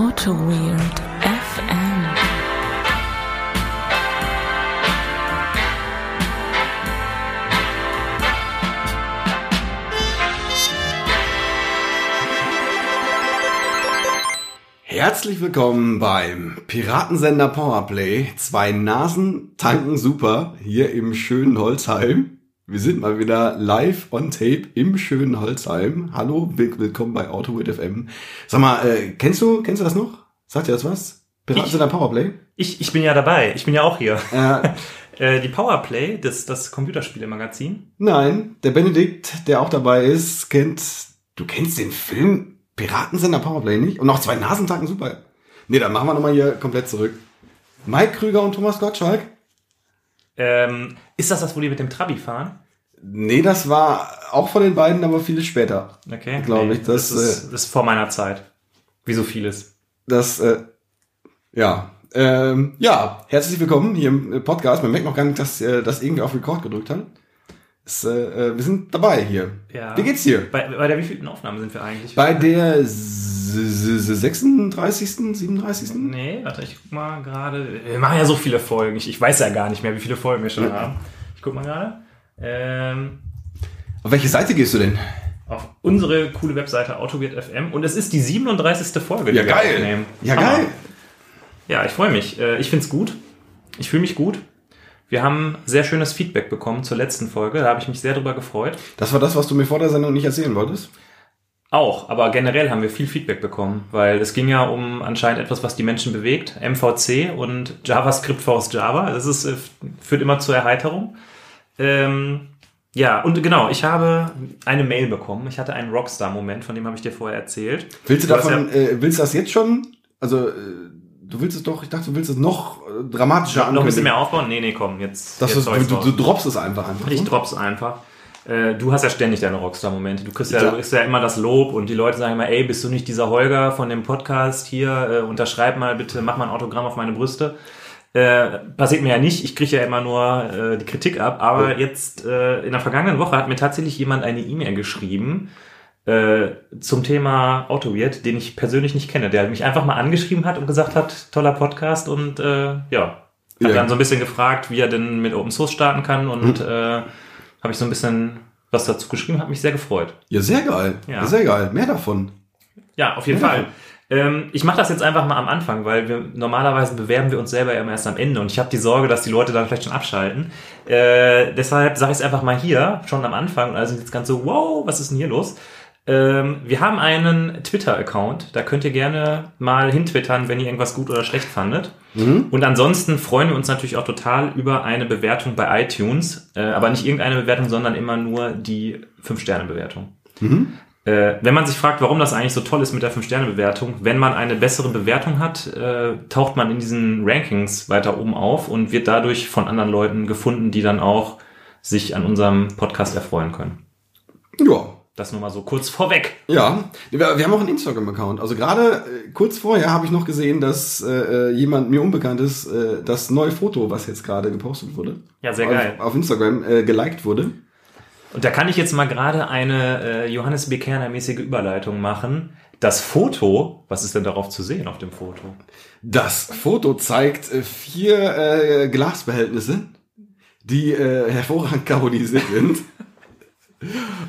Auto Weird FM. Herzlich willkommen beim Piratensender Powerplay. Zwei Nasen tanken super hier im schönen Holzheim. Wir sind mal wieder live on tape im schönen Holzheim. Hallo, will- willkommen bei AutoWit FM. Sag mal, äh, kennst du, kennst du das noch? Sagt dir das was? Piratensender Powerplay? Ich, ich bin ja dabei. Ich bin ja auch hier. Äh, Äh, die Powerplay, das, das Computerspielemagazin. nein, der Benedikt, der auch dabei ist, kennt, du kennst den Film Piratensender Powerplay nicht? Und noch zwei Nasen tanken super. Nee, dann machen wir nochmal hier komplett zurück. Mike Krüger und Thomas Gottschalk? Ähm, ist das das, wo die mit dem Trabi fahren? Nee, das war auch von den beiden, aber vieles später. Okay. Glaub ich, das, das, ist, das ist vor meiner Zeit. Wie so vieles. Das, äh, ja. Ähm, ja, herzlich willkommen hier im äh, Podcast. Man merkt noch gar nicht, dass äh, das irgendwie auf Rekord gedrückt hat. Es, äh, äh, wir sind dabei hier. Ja. Wie geht's dir? Bei, bei der wievielten Aufnahme sind wir eigentlich? Bei der s- s- 36., 37.? Nee, warte, ich guck mal gerade. Wir machen ja so viele Folgen. Ich, ich weiß ja gar nicht mehr, wie viele Folgen wir schon haben. Ich guck mal gerade. Ähm, Auf welche Seite gehst du denn? auf unsere coole Webseite Autowirt FM und es ist die 37. Folge, die Ja, wir geil. aufnehmen. Ja, Hammer. geil. Ja, ich freue mich. Äh, Ich find's gut. Ich fühle mich gut. Wir haben sehr schönes Feedback bekommen zur letzten Folge. Da habe ich mich sehr drüber gefreut. Das war das, was du mir vor der Sendung nicht erzählen wolltest? Auch, aber generell haben wir viel Feedback bekommen, weil es ging ja um anscheinend etwas, was die Menschen bewegt, MVC und JavaScript Force Java. Das ist, äh, führt immer zur Erheiterung. Ähm, ja, und genau, ich habe eine Mail bekommen. Ich hatte einen Rockstar-Moment, von dem habe ich dir vorher erzählt. Willst du, Du davon, äh, willst du das jetzt schon? Also, äh, du willst es doch, ich dachte, du willst es noch äh, dramatischer Noch ein bisschen ankündigen. mehr aufbauen? Nee, nee, komm, jetzt. Das jetzt ist, du, du, du droppst es einfach einfach. Ich so? dropp's einfach. Äh, Du hast ja ständig deine Rockstar-Momente. Du kriegst ja, Ja. du kriegst ja immer das Lob und die Leute sagen immer, ey, bist du nicht dieser Holger von dem Podcast hier? Äh, unterschreib mal bitte, mach mal ein Autogramm auf meine Brüste. Äh, passiert mir ja nicht. Ich kriege ja immer nur äh, die Kritik ab. Aber Ja. jetzt äh, in der vergangenen Woche hat mir tatsächlich jemand eine E-Mail geschrieben äh, zum Thema Autowirt, den ich persönlich nicht kenne, der mich einfach mal angeschrieben hat und gesagt hat, toller Podcast und äh, ja, hat Ja. dann so ein bisschen gefragt, wie er denn mit Open Source starten kann und Mhm. äh, habe ich so ein bisschen was dazu geschrieben, hat mich sehr gefreut. Ja, sehr geil. Ja. Sehr geil. Mehr davon. Ja, auf jeden Ja. Fall. Ähm, ich mache das jetzt einfach mal am Anfang, weil wir normalerweise bewerben wir uns selber ja immer erst am Ende und ich habe die Sorge, dass die Leute dann vielleicht schon abschalten. Äh, deshalb sage ich es einfach mal hier, schon am Anfang und sind jetzt ganz so, wow, was ist denn hier los? Ähm, wir haben einen Twitter-Account, da könnt ihr gerne mal hintwittern, wenn ihr irgendwas gut oder schlecht fandet. Und ansonsten freuen wir uns natürlich auch total über eine Bewertung bei iTunes, äh, aber nicht irgendeine Bewertung, sondern immer nur die 5-Sterne-Bewertung. Äh, wenn man sich fragt, warum das eigentlich so toll ist mit der 5-Sterne-Bewertung, wenn man eine bessere Bewertung hat, äh, taucht man in diesen Rankings weiter oben auf und wird dadurch von anderen Leuten gefunden, die dann auch sich an unserem Podcast erfreuen können. Ja. Das nur mal so kurz vorweg. Ja, wir, wir haben auch einen Instagram-Account. Also gerade äh, kurz vorher habe ich noch gesehen, dass äh, jemand mir unbekannt ist, äh, das neue Foto, was jetzt gerade gepostet wurde, Ja, sehr auf, geil. auf Instagram äh, geliked wurde. Und da kann ich jetzt mal gerade eine äh, Johannes B. Kerner-mäßige Überleitung machen. Das Foto, was ist denn darauf zu sehen auf dem Foto? Das Foto zeigt äh, vier äh, Glasbehältnisse, die äh, hervorragend karbonisiert sind.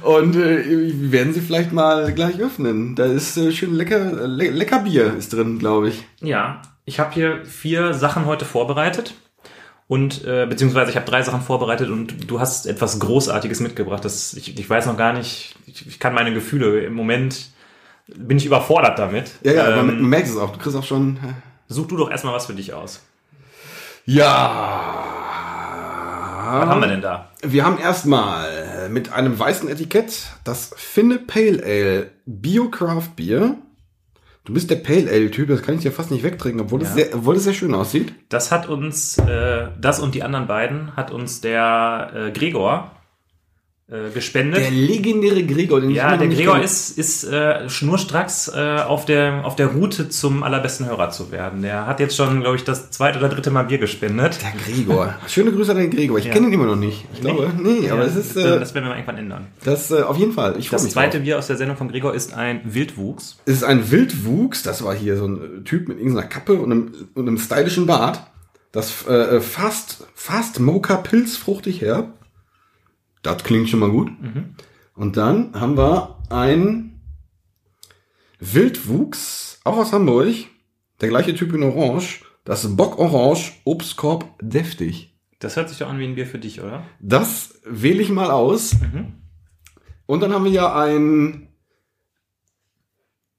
Und äh, wir werden sie vielleicht mal gleich öffnen. Da ist äh, schön lecker, le lecker Bier ist drin, glaube ich. Ja, ich habe hier vier Sachen heute vorbereitet. Und äh, beziehungsweise ich habe drei Sachen vorbereitet und du hast etwas Großartiges mitgebracht. Das, ich, ich weiß noch gar nicht, ich, ich kann meine Gefühle im Moment bin ich überfordert damit. Ja, ja, ähm, man merkt es auch. Du kriegst auch schon. Such du doch erstmal was für dich aus. ja. Was haben wir denn da? Wir haben erstmal mit einem weißen Etikett das Finne Pale Ale Biocraft Bier. Du bist der Pale Ale Typ, das kann ich dir fast nicht wegtrinken, obwohl, es, Ja. sehr, obwohl es sehr schön aussieht. Das hat uns, äh, das und die anderen beiden hat uns der äh, Gregor gespendet. Der legendäre Gregor, den ich ja, der Gregor kenne. ist, ist äh, schnurstracks äh, auf, der, auf der Route zum allerbesten Hörer zu werden. Der hat jetzt schon, glaube ich, das zweite oder dritte Mal Bier gespendet. Der Gregor. Schöne Grüße an den Gregor. Ich Ja. kenne ihn immer noch nicht. Ich glaube, nee, aber Ja, es ist, das, äh, das werden wir mal irgendwann ändern. das äh, auf jeden Fall. Ich freue Das mich zweite drauf. Bier aus der Sendung von Gregor ist ein Wildwuchs. Es ist ein Wildwuchs. Das war hier so ein äh, Typ mit irgendeiner Kappe und einem, und einem stylischen Bart. Das äh, fast, fast Mocha Pilz fruchtig her. Das klingt schon mal gut. Und dann haben wir ein Wildwuchs, auch aus Hamburg. Der gleiche Typ in Orange. Das Bock Orange Obstkorb deftig. Das hört sich doch an wie ein Bier für dich, oder? Das wähle ich mal aus. Und dann haben wir ja ein,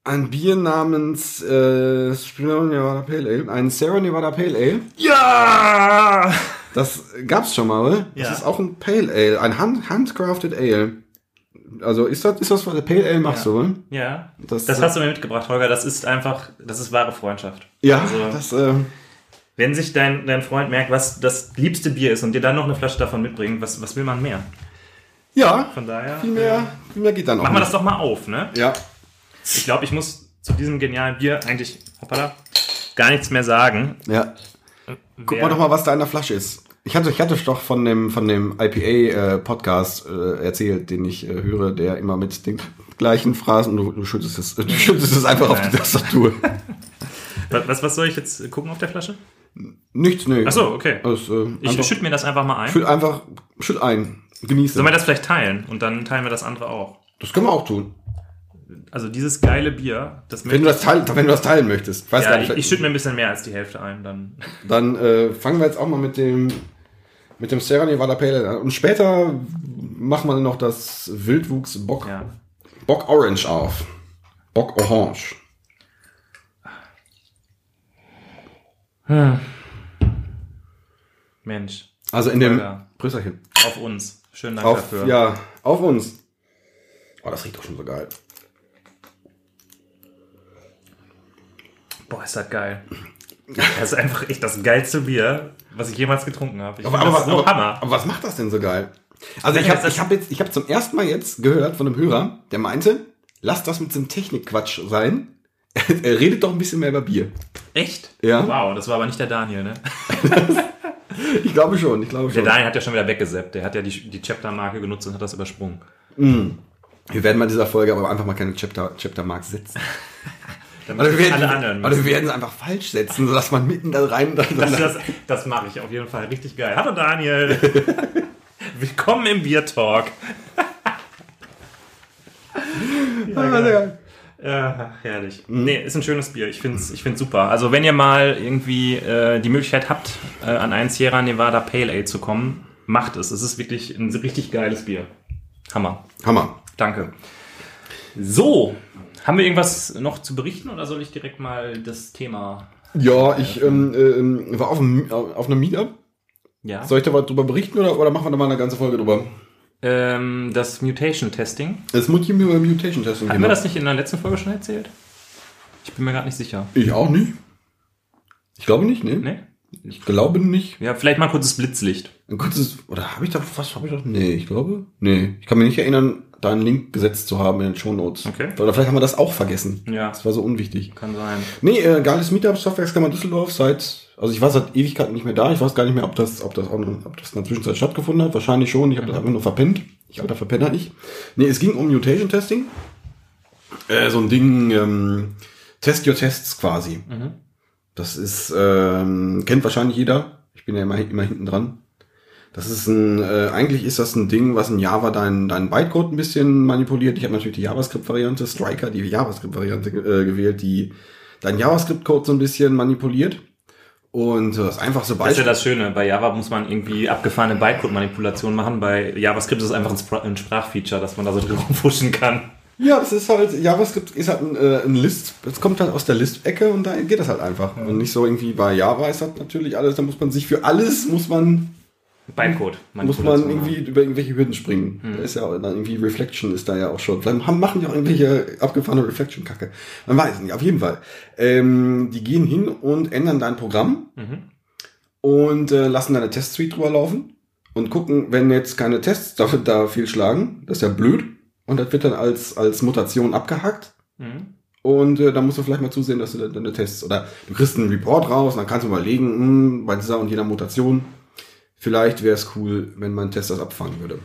ein Bier namens äh, Sierra Nevada Pale Ale. Ein Sierra Nevada Pale Ale. Ja! Das gab's schon mal, oder? Ja. Das ist auch ein Pale Ale. Ein hand, handcrafted Ale. Also ist das, ist das, was der Pale Ale machst Ja. du, oder? Ja. Das- Das, hast du mir mitgebracht, Holger. Das ist einfach, das ist wahre Freundschaft. Ja, Also, das, äh, wenn sich dein, dein Freund merkt, was das liebste Bier ist und dir dann noch eine Flasche davon mitbringt, was, was will man mehr? ja, Von daher. viel mehr, viel mehr geht dann auch Machen wir das doch mal auf, ne? Ja. Ich glaube, ich muss zu diesem genialen Bier eigentlich hoppala, gar nichts mehr sagen. Ja. Guck mal doch mal, was da in der Flasche ist. Ich hatte, ich hatte doch von dem, von dem IPA-Podcast äh, erzählt, den ich äh, höre, der immer mit den gleichen Phrasen, du, du schüttest es, du schüttest es einfach auf die. Tastatur. Was, was, soll ich jetzt gucken auf der Flasche? Nichts, nö. Ach so, okay. Das, äh, Ich schütte mir das einfach mal ein. schütt einfach, schütt ein. Genieße. Sollen wir das vielleicht teilen? Und dann teilen wir das andere auch. das können wir auch tun. Also dieses geile Bier, das Wenn du das teilen, wenn du das teilen möchtest. Weiß ja, gar ich, nicht. ich schütte mir ein bisschen mehr als die Hälfte ein. Dann Dann äh, fangen wir jetzt auch mal mit dem mit dem Sierra Nevada Pale Ale an. Und später machen wir noch das Wildwuchs Bock, ja. Bock Orange auf. Bock Orange. Mensch, Also in dem. Prösterchen. auf uns. Schönen Dank Auf, dafür. ja, auf uns. Oh, das riecht doch schon so geil. Boah, ist das geil. Das ist einfach echt das geilste Bier, was ich jemals getrunken habe. Ich Aber, aber, das so aber, Hammer. aber was macht das denn so geil? Also ich habe ich hab jetzt, ich habe zum ersten Mal jetzt gehört von einem Hörer, der meinte, lass das mit diesem Technikquatsch sein. er redet doch ein bisschen mehr über Bier. Echt? Ja. Wow, das war aber nicht der Daniel, ne? Ich glaube schon, ich glaube Der schon. Daniel hat ja schon wieder weggesappt. Der hat ja die, die Chapter-Marke genutzt und hat das übersprungen. Wir werden bei dieser Folge aber einfach mal keine Chapter, Chapter setzen. Damit Oder wir, werden, alle anderen oder wir werden es einfach falsch setzen, sodass man mitten da rein. Dann, Das, das, das mache ich auf jeden Fall. Richtig geil. Hallo Daniel. Willkommen im Bier-Talk. ja, Ja, herrlich. Nee, ist ein schönes Bier. Ich finde es ich find's super. Also wenn ihr mal irgendwie äh, die Möglichkeit habt, äh, an einen Sierra Nevada Pale Ale zu kommen, macht es. Es ist wirklich ein richtig geiles Bier. Hammer. Hammer. Danke. So, haben wir irgendwas noch zu berichten oder soll ich direkt mal das Thema... Ja, ich ähm, ähm, war auf einem, auf einem Meetup. Ja. Soll ich da was drüber berichten oder, oder machen wir da mal eine ganze Folge drüber? Ähm, das Mutation-Testing. Es muss hier über Mutation Testing Hatten wir das nicht in der letzten Folge schon erzählt? Ich bin mir gerade nicht sicher. Ich auch nicht. Ich glaube nicht, ne? Ne? Ich glaube nicht. Ja, vielleicht mal kurzes Blitzlicht. Ein kurzes, oder habe ich da was, habe ich da? Nee, ich glaube. Nee, ich kann mich nicht erinnern, da einen Link gesetzt zu haben in den Show Notes. Okay. Oder vielleicht haben wir das auch vergessen. Ja. Das war so unwichtig. Kann sein. Nee, äh, geiles Meetup, Softwareskammer Düsseldorf, seit, also ich war seit Ewigkeiten nicht mehr da. Ich weiß gar nicht mehr, ob das, ob das, auch, noch- ob das in der Zwischenzeit stattgefunden hat. Wahrscheinlich schon. Ich habe das einfach nur verpennt. Ich alter Verpenner nicht. Nee, es ging um Mutation Testing. Äh, so ein Ding, ähm, Test Your Tests quasi. Das ist, ähm, kennt wahrscheinlich jeder. Ich bin ja immer, immer hinten dran. Das ist ein, äh, eigentlich ist das ein Ding, was in Java deinen dein Bytecode ein bisschen manipuliert. Ich habe natürlich die JavaScript-Variante, Striker, die JavaScript-Variante äh, gewählt, die deinen JavaScript-Code so ein bisschen manipuliert. Und das einfachste Das ist ja Beispiel. das Schöne. Bei Java muss man irgendwie abgefahrene Bytecode-Manipulationen machen. Bei JavaScript ist es einfach ein, Spra ein Sprachfeature, dass man da so drin rumfuschen kann. Ja, das ist halt, JavaScript ist halt ein, äh, ein List, es kommt halt aus der List-Ecke und da geht das halt einfach. Und nicht so irgendwie bei Java ist das natürlich alles, da muss man sich für alles, muss man Bytecode. muss man irgendwie über irgendwelche Hürden springen. Da ist ja auch dann irgendwie Reflection ist da ja auch schon. Vielleicht machen die auch irgendwelche abgefahrene Reflection-Kacke. Man weiß es nicht, auf jeden Fall. Ähm, die gehen hin und ändern dein Programm und äh, lassen deine Test-Suite drüber laufen. und gucken, wenn jetzt keine Tests da, da fehlschlagen, das ist ja blöd. Und das wird dann als, als Mutation abgehackt. Mhm. Und äh, dann musst du vielleicht mal zusehen, dass du dann deine Tests oder du kriegst einen Report raus und dann kannst du überlegen, hm, bei dieser und jener Mutation, vielleicht wäre es cool, wenn mein Test das abfangen würde.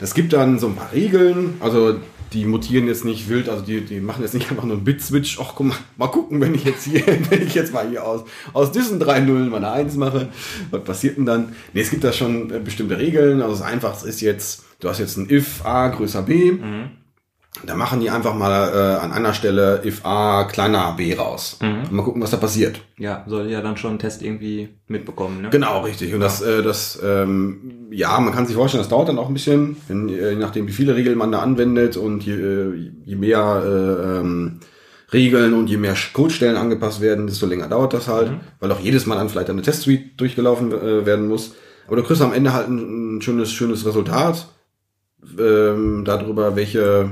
Es gibt dann so ein paar Regeln, also die mutieren jetzt nicht wild, also die, die machen jetzt nicht einfach nur einen Bit-Switch, ach guck mal, mal gucken, wenn ich jetzt hier, wenn ich jetzt mal hier aus, aus diesen drei Nullen meine Eins mache, was passiert denn dann? Nee, es gibt da schon äh, bestimmte Regeln, also das Einfachste ist jetzt, du hast jetzt ein if a größer b, da machen die einfach mal äh, an einer Stelle if a kleiner b raus. Und mal gucken, was da passiert. Ja, soll ja dann schon einen Test irgendwie mitbekommen, ne? Genau, richtig. Und das, äh, das, ähm, ja, man kann sich vorstellen, das dauert dann auch ein bisschen, wenn, äh, je nachdem, wie viele Regeln man da anwendet und je, äh, je mehr äh, ähm, Regeln und je mehr Codestellen angepasst werden, desto länger dauert das halt, weil auch jedes Mal dann vielleicht eine Testsuite durchgelaufen äh, werden muss. Aber du kriegst am Ende halt ein, ein schönes, schönes Resultat ähm, darüber, welche,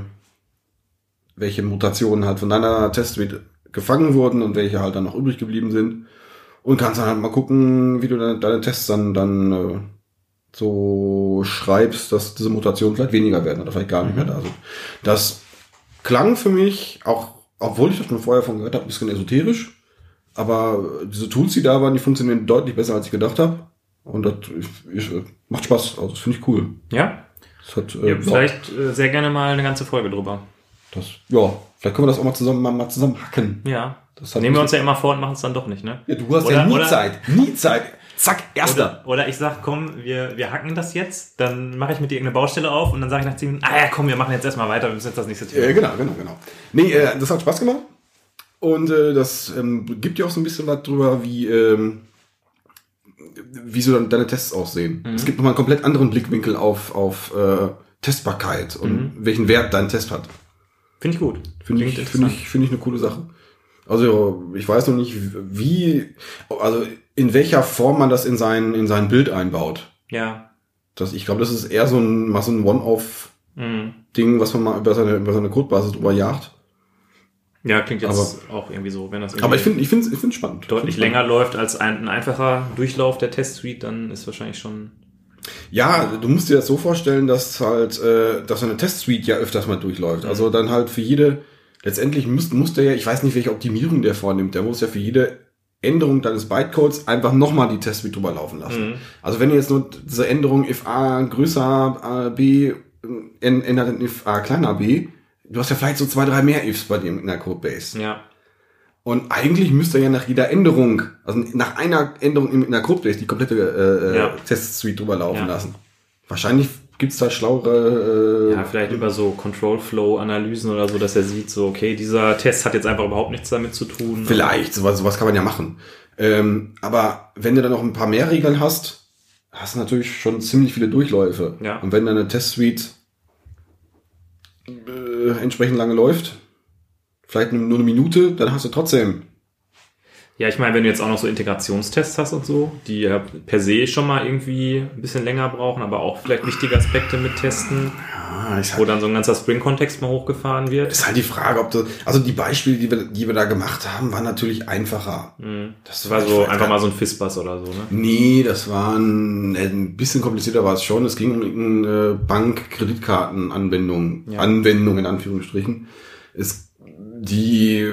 welche Mutationen halt von deiner Testsuite gefangen wurden und welche halt dann noch übrig geblieben sind. Und kannst dann halt mal gucken, wie du deine, deine Tests dann, dann äh, so schreibst, dass diese Mutationen vielleicht weniger werden oder vielleicht gar nicht mehr da sind. Das klang für mich, auch obwohl ich das schon vorher von gehört habe, ein bisschen esoterisch. Aber diese Tools, die da waren, die funktionieren deutlich besser, als ich gedacht habe. Und das ich, ich, macht Spaß. Also das finde ich cool. Ja? Hat, äh, ja vielleicht äh, sehr gerne mal eine ganze Folge drüber. Das, ja, vielleicht können wir das auch mal zusammen mal, mal zusammen hacken. Ja. Nehmen wir uns ja immer vor und machen es dann doch nicht, ne? Ja, du hast Oder- ja nie oder- Zeit. Nie Zeit. Zack, erster. Oder, oder ich sag, komm, wir, wir hacken das jetzt, dann mache ich mit dir irgendeine Baustelle auf und dann sage ich nach 10 Minuten, ah ja, komm, wir machen jetzt erstmal weiter, wir müssen jetzt das nächste Thema. Äh, genau, genau, genau. Nee, äh, das hat Spaß gemacht. Und äh, das ähm, gibt dir auch so ein bisschen was drüber, wie, ähm, wie so deine Tests aussehen. Es gibt nochmal einen komplett anderen Blickwinkel auf, auf äh, Testbarkeit und welchen Wert dein Test hat. Finde ich gut. Finde ich, finde ich, finde ich eine coole Sache. Also ich weiß noch nicht, wie, also in welcher Form man das in sein, in sein Bild einbaut. Ja. Das, ich glaube, das ist eher so ein, mal so ein One-Off-Ding, Mhm. was man mal über seine, über seine Codebasis drüber jagt. Ja, klingt jetzt auch irgendwie so, wenn das Aber ich finde, ich finde, ich finde spannend. deutlich länger läuft als ein, ein einfacher Durchlauf der Test-Suite, dann ist wahrscheinlich schon. Ja, du musst dir das so vorstellen, dass halt, äh, dass so eine Testsuite ja öfters mal durchläuft. Mhm. Also dann halt für jede, letztendlich muss, muss der ja, ich weiß nicht, welche Optimierung der vornimmt, der muss ja für jede Änderung deines Bytecodes einfach nochmal die Testsuite drüber laufen lassen. Mhm. Also wenn du jetzt nur diese Änderung if a größer b ändert in if a kleiner b, du hast ja vielleicht so zwei, drei mehr ifs bei dir in der Codebase. Ja. Und eigentlich müsste ja nach jeder Änderung, also nach einer Änderung in der Codebase, die komplette äh, Ja. äh, Testsuite drüber laufen Ja. lassen. Wahrscheinlich gibt's da schlauere. Äh, Ja, vielleicht über so Control-Flow-Analysen oder so, dass er sieht, so, okay, dieser Test hat jetzt einfach überhaupt nichts damit zu tun. Vielleicht, sowas, sowas kann man ja machen. Ähm, aber wenn du dann noch ein paar mehr Regeln hast, hast du natürlich schon ziemlich viele Durchläufe. Ja. Und wenn deine Testsuite äh, entsprechend lange läuft, vielleicht nur eine Minute, dann hast du trotzdem. Ja, ich meine, wenn du jetzt auch noch so Integrationstests hast und so, die ja per se schon mal irgendwie ein bisschen länger brauchen, aber auch vielleicht wichtige Aspekte mit testen, ist wo dann so ein ganzer Spring-Kontext mal hochgefahren wird. ist halt die Frage, ob du, also die Beispiele, die wir, die wir da gemacht haben, waren natürlich einfacher. Das war so einfach mal so ein Fistbus oder so, ne? Nee, das war ein, äh, ein bisschen komplizierter war es schon. Es ging um eine Bank-Kreditkartenanwendung, Ja. Anwendung in Anführungsstrichen. Es, die,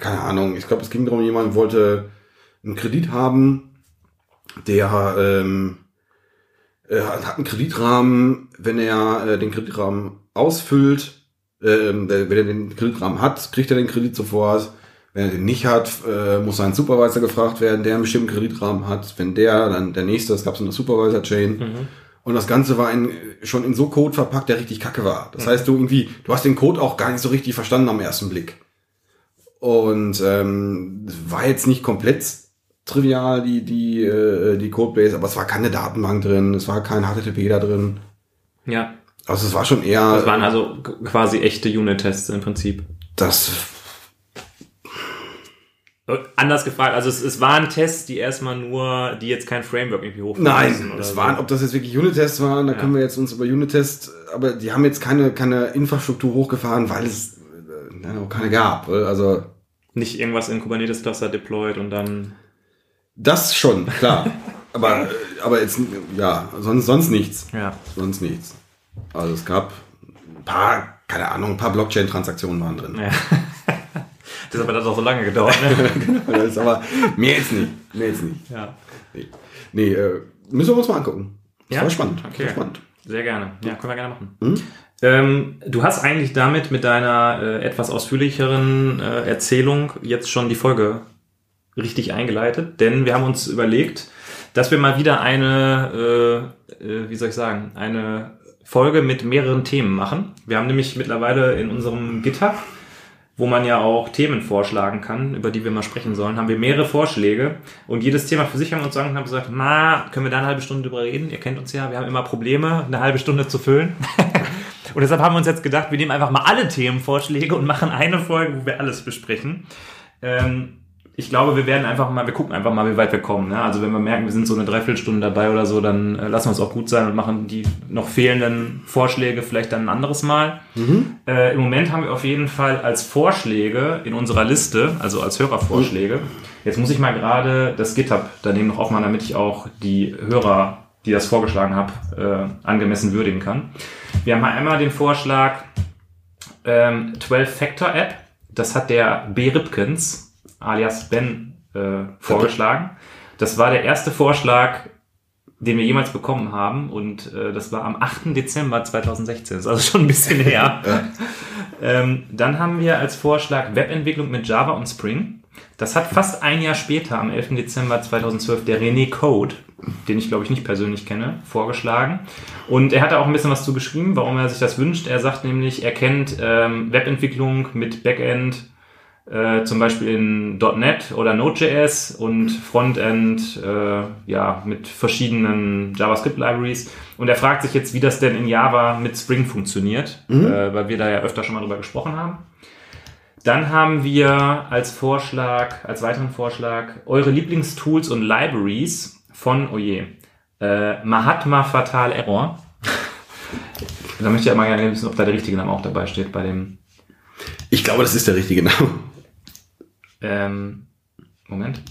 keine Ahnung, ich glaube, es ging darum, jemand wollte einen Kredit haben, der ähm, äh, hat einen Kreditrahmen, wenn er äh, den Kreditrahmen ausfüllt, der- wenn er den Kreditrahmen hat, kriegt er den Kredit sofort. Wenn er den nicht hat, äh, muss sein Supervisor gefragt werden, der einen bestimmten Kreditrahmen hat. Wenn der, dann der nächste, es gab so eine Supervisor-Chain. Und das Ganze war in, schon in so Code verpackt, der richtig kacke war. Das heißt, du irgendwie, du hast den Code auch gar nicht so richtig verstanden am ersten Blick. Und ähm, war jetzt nicht komplett trivial, die, die, äh, die Codebase, aber es war keine Datenbank drin, es war kein HTTP da drin. Ja. Also es war schon eher Das waren also quasi echte Unit-Tests im Prinzip. das Anders gefragt, also es, es waren Tests, die erstmal nur, die jetzt kein Framework irgendwie hochfahren Nein, das so. waren, ob das jetzt wirklich Unit-Tests waren, da Ja. können wir jetzt uns über Unit-Tests, aber die haben jetzt keine, keine Infrastruktur hochgefahren, weil es äh, ja, noch keine gab. Also nicht irgendwas in Kubernetes Cluster deployed und dann das schon, klar. Aber, aber jetzt, ja, sonst, sonst nichts. Ja. Sonst nichts. Also es gab ein paar, keine Ahnung, ein paar Blockchain-Transaktionen waren drin. ja. Deshalb hat das auch so lange gedauert. Ne? Das ist aber mehr jetzt nicht. Mehr jetzt nicht. ja. Nee, nee äh, müssen wir uns mal angucken. Das Ja? war spannend. Okay. War spannend. Sehr gerne. Ja, können wir gerne machen. Mhm. Ähm, du hast eigentlich damit mit deiner äh, etwas ausführlicheren äh, Erzählung jetzt schon die Folge richtig eingeleitet, denn wir haben uns überlegt, dass wir mal wieder eine, äh, äh, wie soll ich sagen, eine Folge mit mehreren Themen machen. Wir haben nämlich mittlerweile in unserem GitHub, wo man ja auch Themen vorschlagen kann, über die wir mal sprechen sollen, haben wir mehrere Vorschläge und jedes Thema für sich haben wir uns sagen, haben gesagt, na, können wir da eine halbe Stunde drüber reden? Ihr kennt uns ja, wir haben immer Probleme, eine halbe Stunde zu füllen. Und deshalb haben wir uns jetzt gedacht, wir nehmen einfach mal alle Themenvorschläge und machen eine Folge, wo wir alles besprechen. Ähm, ich glaube, wir werden einfach mal, wir gucken einfach mal, wie weit wir kommen. Ne? Also wenn wir merken, wir sind so eine Dreiviertelstunde dabei oder so, dann äh, lassen wir uns auch gut sein und machen die noch fehlenden Vorschläge vielleicht dann ein anderes Mal. Äh, Im Moment haben wir auf jeden Fall als Vorschläge in unserer Liste, also als Hörervorschläge, jetzt muss ich mal gerade das GitHub daneben noch aufmachen, damit ich auch die Hörer, die das vorgeschlagen habe, äh, angemessen würdigen kann. Wir haben einmal den Vorschlag ähm, 12-Factor-App. Das hat der B. Ripkins, alias Ben, äh, vorgeschlagen. Das war der erste Vorschlag, den wir jemals bekommen haben. Und äh, das war am 8. Dezember 2016. Das ist also schon ein bisschen her. ähm, dann haben wir als Vorschlag Webentwicklung mit Java und Spring. Das hat fast ein Jahr später, am 11. Dezember 2012, der René Code, den ich glaube ich nicht persönlich kenne, vorgeschlagen. Und er hat da auch ein bisschen was zu geschrieben, warum er sich das wünscht. Er sagt nämlich, er kennt ähm, Webentwicklung mit Backend, äh, zum Beispiel in .NET oder Node.js und Frontend äh, ja mit verschiedenen JavaScript-Libraries. Und er fragt sich jetzt, wie das denn in Java mit Spring funktioniert, äh, weil wir da ja öfter schon mal drüber gesprochen haben. Dann haben wir als Vorschlag, als weiteren Vorschlag, eure Lieblingstools und Libraries von, oh je, äh, Mahatma Fatal Error. da möchte ich ja mal gerne wissen, ob da der richtige Name auch dabei steht bei dem Ich glaube, das ist der richtige Name. Ähm, Moment.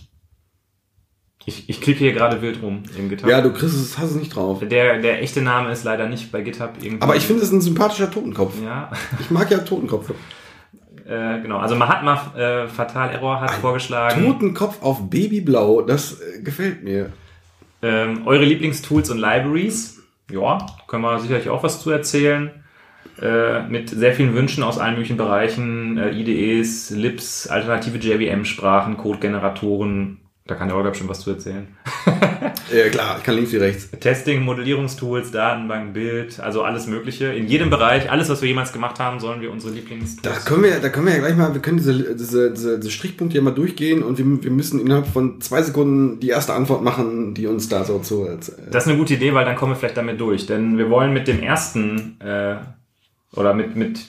Ich, ich klicke hier gerade wild rum im GitHub. Ja, du kriegst es, hast es nicht drauf. Der, der echte Name ist leider nicht bei GitHub irgendwie. Aber ich finde es ein sympathischer Totenkopf. Ja, Ich mag ja Totenkopf. äh, genau. Also Mahatma äh, Fatal Error hat vorgeschlagen, Totenkopf auf Babyblau, das äh, gefällt mir. ähm, eure Lieblingstools und Libraries. Ja, können wir sicherlich auch was zu erzählen. Äh, mit sehr vielen Wünschen aus allen möglichen Bereichen. Äh, IDEs, Libs, alternative JVM-Sprachen, Codegeneratoren. Da kann der Olga bestimmt was zu erzählen. Ja, klar, ich kann links wie rechts. Testing, Modellierungstools, Datenbank, Bild, also alles Mögliche. In jedem Bereich, alles, was wir jemals gemacht haben, sollen wir unsere Da Lieblingstools. können wir, da können wir ja gleich mal, wir können diese, diese, diese, diese Strichpunkte hier mal durchgehen und wir, wir müssen innerhalb von zwei Sekunden die erste Antwort machen, die uns da so zu. Äh, Das ist eine gute Idee, weil dann kommen wir vielleicht damit durch. Denn wir wollen mit dem ersten, äh, oder mit, mit,